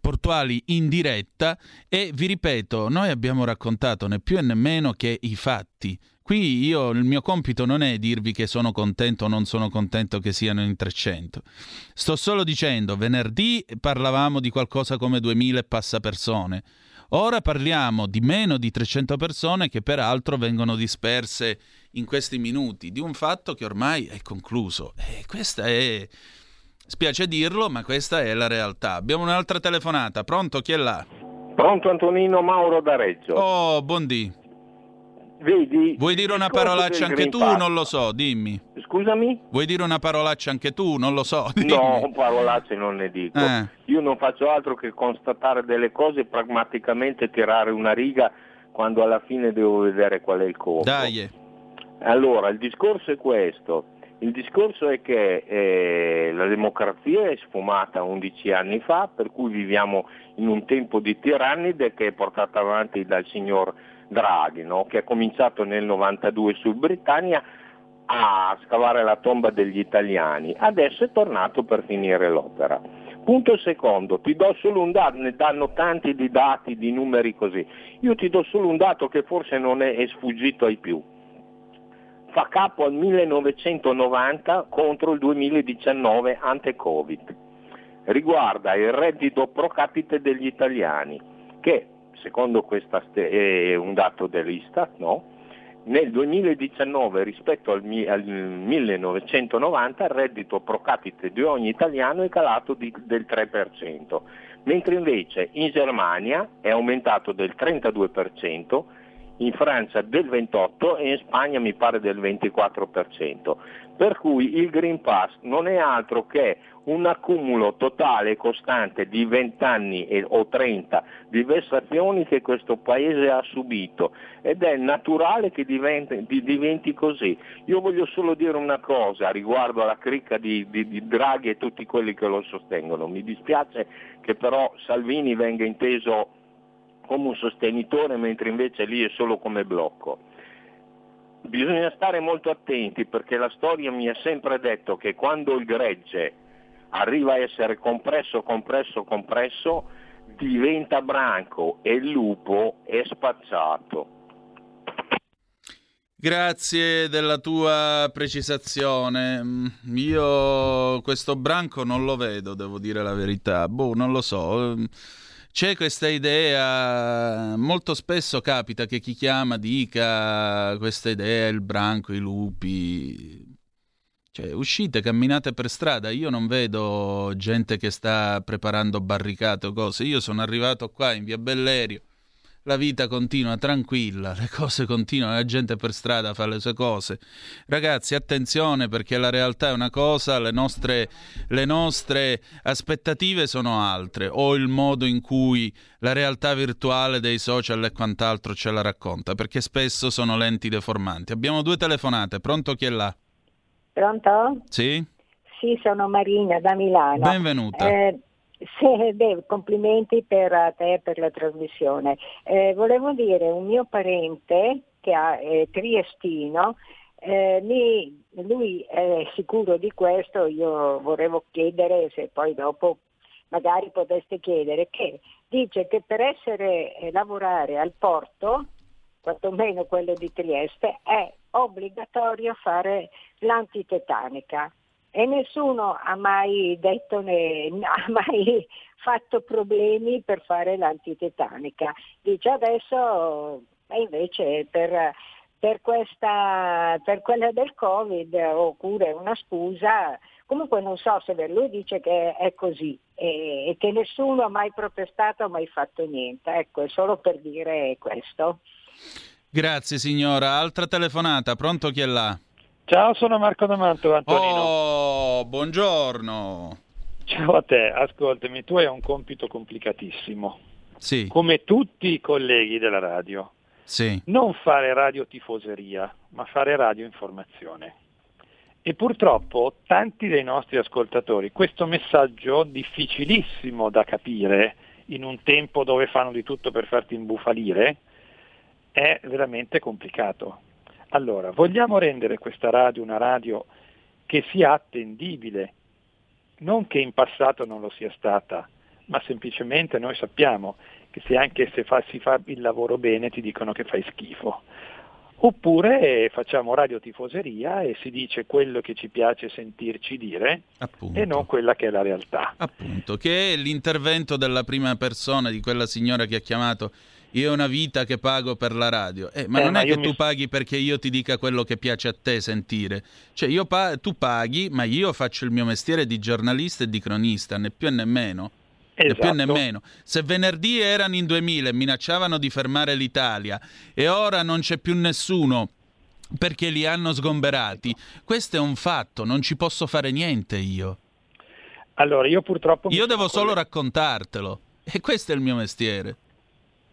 portuali in diretta e vi ripeto, noi abbiamo raccontato né più né meno che i fatti. Qui io il mio compito non è dirvi che sono contento o non sono contento che siano in 300. Sto solo dicendo, venerdì parlavamo di qualcosa come 2000 e passa persone. Ora parliamo di meno di 300 persone che peraltro vengono disperse in questi minuti, di un fatto che ormai è concluso. E questa è Spiace dirlo, ma questa è la realtà. Abbiamo un'altra telefonata. Pronto? Chi è là? Pronto Antonino Mauro da Reggio. Oh, buondì. Vedi? Vuoi dire una parolaccia anche tu? Pass. Non lo so, dimmi. Scusami? Vuoi dire una parolaccia anche tu? Non lo so. <laughs> Dimmi. No, parolacce non ne dico. Eh. Io non faccio altro che constatare delle cose e pragmaticamente tirare una riga quando alla fine devo vedere qual è il conto. Dai. Allora, il discorso è questo. Il discorso è che eh, la democrazia è sfumata 11 anni fa, per cui viviamo in un tempo di tirannide che è portata avanti dal signor Draghi, no? che ha cominciato nel 92 su Britannia a scavare la tomba degli italiani, adesso è tornato per finire l'opera. Punto secondo, ti do solo un dato, ne danno tanti di dati, di numeri così, io ti do solo un dato che forse non è, è sfuggito ai più fa capo al 1990 contro il 2019 ante Covid. Riguarda il reddito pro capite degli italiani, che secondo questo è un dato dell'Istat, no? nel 2019 rispetto al, al, 1990 il reddito pro capite di ogni italiano è calato di, del 3%, mentre invece in Germania è aumentato del 32%, in Francia del 28% e in Spagna mi pare del 24%. Per cui il Green Pass non è altro che un accumulo totale e costante di 20 anni o 30 di vessazioni che questo Paese ha subito ed è naturale che diventi, diventi così. Io voglio solo dire una cosa riguardo alla cricca di, di, di Draghi e tutti quelli che lo sostengono. Mi dispiace che però Salvini venga inteso come un sostenitore mentre invece lì è solo come blocco. Bisogna stare molto attenti perché la storia mi ha sempre detto che quando il gregge arriva a essere compresso, compresso, compresso, diventa branco e il lupo è spacciato. Grazie della tua precisazione. Io questo branco non lo vedo, devo dire la verità. Boh, non lo so. C'è questa idea, molto spesso capita che chi chiama dica questa idea, il branco, i lupi. Cioè, uscite, camminate per strada, io non vedo gente che sta preparando barricate o cose. Io sono arrivato qua in via Bellerio, la vita continua tranquilla, le cose continuano, la gente per strada fa le sue cose. Ragazzi, attenzione perché la realtà è una cosa, le nostre, le nostre aspettative sono altre, o il modo in cui la realtà virtuale dei social e quant'altro ce la racconta, perché spesso sono lenti deformanti. Abbiamo due telefonate, pronto chi è là? Pronto? Sì? Sì, sono Marina da Milano. Benvenuta. Eh, sì, beh, complimenti per te e per la trasmissione. Eh, volevo dire, un mio parente che ha, è triestino, eh, mi, lui è sicuro di questo, io volevo chiedere se poi dopo magari poteste chiedere, che dice che per essere eh, lavorare al porto, quantomeno quello di Trieste, è obbligatorio fare l'antitetanica e nessuno ha mai detto né, <laughs> ha mai fatto problemi per fare l'antitetanica. Dice adesso invece per, per, questa, per quella del Covid oppure una scusa, comunque non so se per lui dice che è così e, e che nessuno ha mai protestato, ha mai fatto niente. Ecco, è solo per dire questo. Grazie signora. Altra telefonata, pronto chi è là? Ciao, sono Marco D'Amanto, Antonino. Oh, buongiorno. Ciao a te, ascoltami, tu hai un compito complicatissimo. Sì. Come tutti i colleghi della radio. Sì. Non fare radio tifoseria, ma fare radio informazione. E purtroppo tanti dei nostri ascoltatori questo messaggio difficilissimo da capire in un tempo dove fanno di tutto per farti imbufalire, è veramente complicato. Allora, vogliamo rendere questa radio una radio che sia attendibile, non che in passato non lo sia stata, ma semplicemente noi sappiamo che se anche se fa, si fa il lavoro bene ti dicono che fai schifo. Oppure facciamo radiotifoseria e si dice quello che ci piace sentirci dire Appunto. e non quella che è la realtà. Appunto, che è l'intervento della prima persona di quella signora che ha chiamato io ho una vita che pago per la radio. Eh, ma Eh, non ma è che mi- tu paghi perché io ti dica quello che piace a te sentire. Cioè, io pa- tu paghi, ma io faccio il mio mestiere di giornalista e di cronista, né più né meno. Né più né Esatto. meno. Se venerdì erano in 2000 e minacciavano di fermare l'Italia e ora non c'è più nessuno perché li hanno sgomberati, questo è un fatto, non ci posso fare niente io. Allora, io purtroppo... Io devo solo coll- raccontartelo. E questo è il mio mestiere.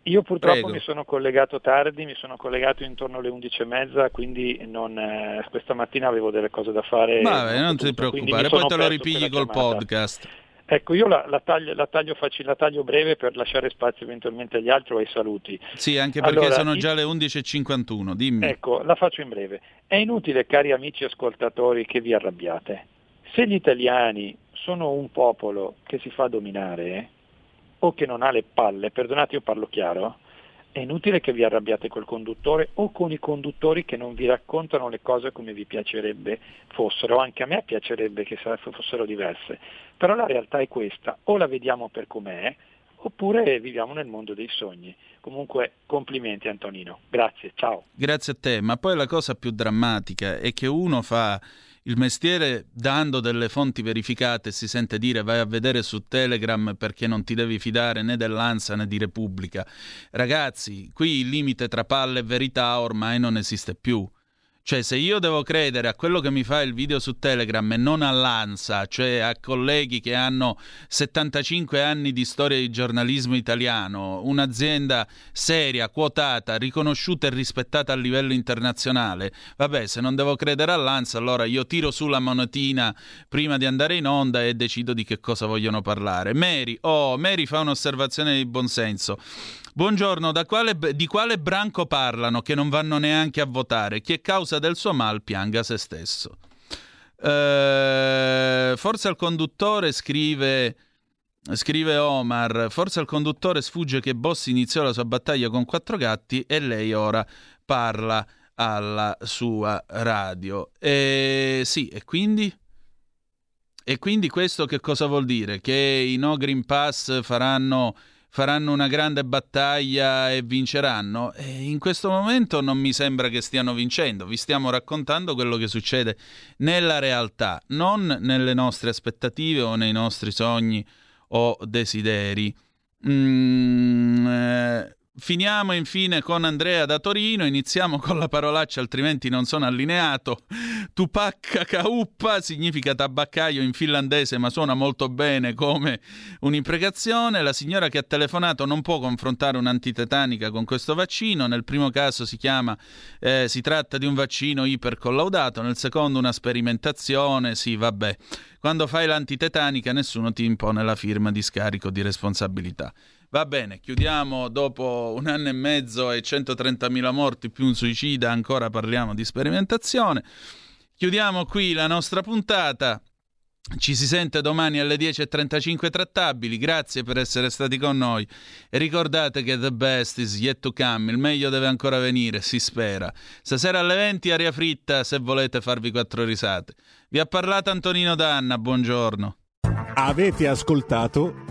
Io purtroppo Prego. mi sono collegato tardi, mi sono collegato intorno alle 11 e mezza, quindi non, eh, questa mattina avevo delle cose da fare. Vabbè, non ti preoccupare, poi te lo ripigli col chiamata. podcast. Ecco, io la, la taglio, la taglio facile, la taglio breve per lasciare spazio eventualmente agli altri o ai saluti. Sì, anche perché Allora, sono già le 11.51, dimmi. Ecco, la faccio in breve. È inutile, cari amici ascoltatori, che vi arrabbiate. Se gli italiani sono un popolo che si fa dominare eh, o che non ha le palle, perdonate io parlo chiaro, è inutile che vi arrabbiate col conduttore o con i conduttori che non vi raccontano le cose come vi piacerebbe fossero. Anche a me piacerebbe che fossero diverse. Però la realtà è questa, o la vediamo per com'è, oppure viviamo nel mondo dei sogni. Comunque complimenti Antonino, grazie, ciao. Grazie a te, ma poi la cosa più drammatica è che uno fa il mestiere dando delle fonti verificate si sente dire vai a vedere su Telegram perché non ti devi fidare né dell'Ansa né di Repubblica. Ragazzi, qui il limite tra palle e verità ormai non esiste più. Cioè, se io devo credere a quello che mi fa il video su Telegram e non all'ANSA, cioè a colleghi che hanno 75 anni di storia di giornalismo italiano, un'azienda seria, quotata, riconosciuta e rispettata a livello internazionale, vabbè, se non devo credere all'ANSA, allora io tiro su la monetina prima di andare in onda e decido di che cosa vogliono parlare. Mary, oh, Mary fa un'osservazione di buonsenso. Buongiorno, quale, di quale branco parlano che non vanno neanche a votare? Chi è causa del suo mal pianga se stesso. Eh, forse al conduttore scrive, scrive Omar, forse al conduttore sfugge che Bossi iniziò la sua battaglia con quattro gatti e lei ora parla alla sua radio. E sì, e quindi? E quindi questo che cosa vuol dire? Che i no Green Pass faranno faranno una grande battaglia e vinceranno. E in questo momento non mi sembra che stiano vincendo, vi stiamo raccontando quello che succede nella realtà, non nelle nostre aspettative o nei nostri sogni o desideri. Mm, eh, Finiamo infine con Andrea da Torino, iniziamo con la parolaccia altrimenti non sono allineato. Tupac Kauppa significa tabaccaio in finlandese ma suona molto bene come un'imprecazione. La signora che ha telefonato non può confrontare un'antitetanica con questo vaccino, nel primo caso si chiama, eh, si tratta di un vaccino ipercollaudato, nel secondo una sperimentazione, sì vabbè. Quando fai l'antitetanica nessuno ti impone la firma di scarico di responsabilità. Va bene, chiudiamo dopo un anno e mezzo e 130.000 morti più un suicida, ancora parliamo di sperimentazione. Chiudiamo qui la nostra puntata. Ci si sente domani alle 10.35 trattabili, grazie per essere stati con noi e ricordate che the best is yet to come, il meglio deve ancora venire, si spera. Stasera alle 20 aria fritta se volete farvi quattro risate. Vi ha parlato Antonino Danna, buongiorno. Avete ascoltato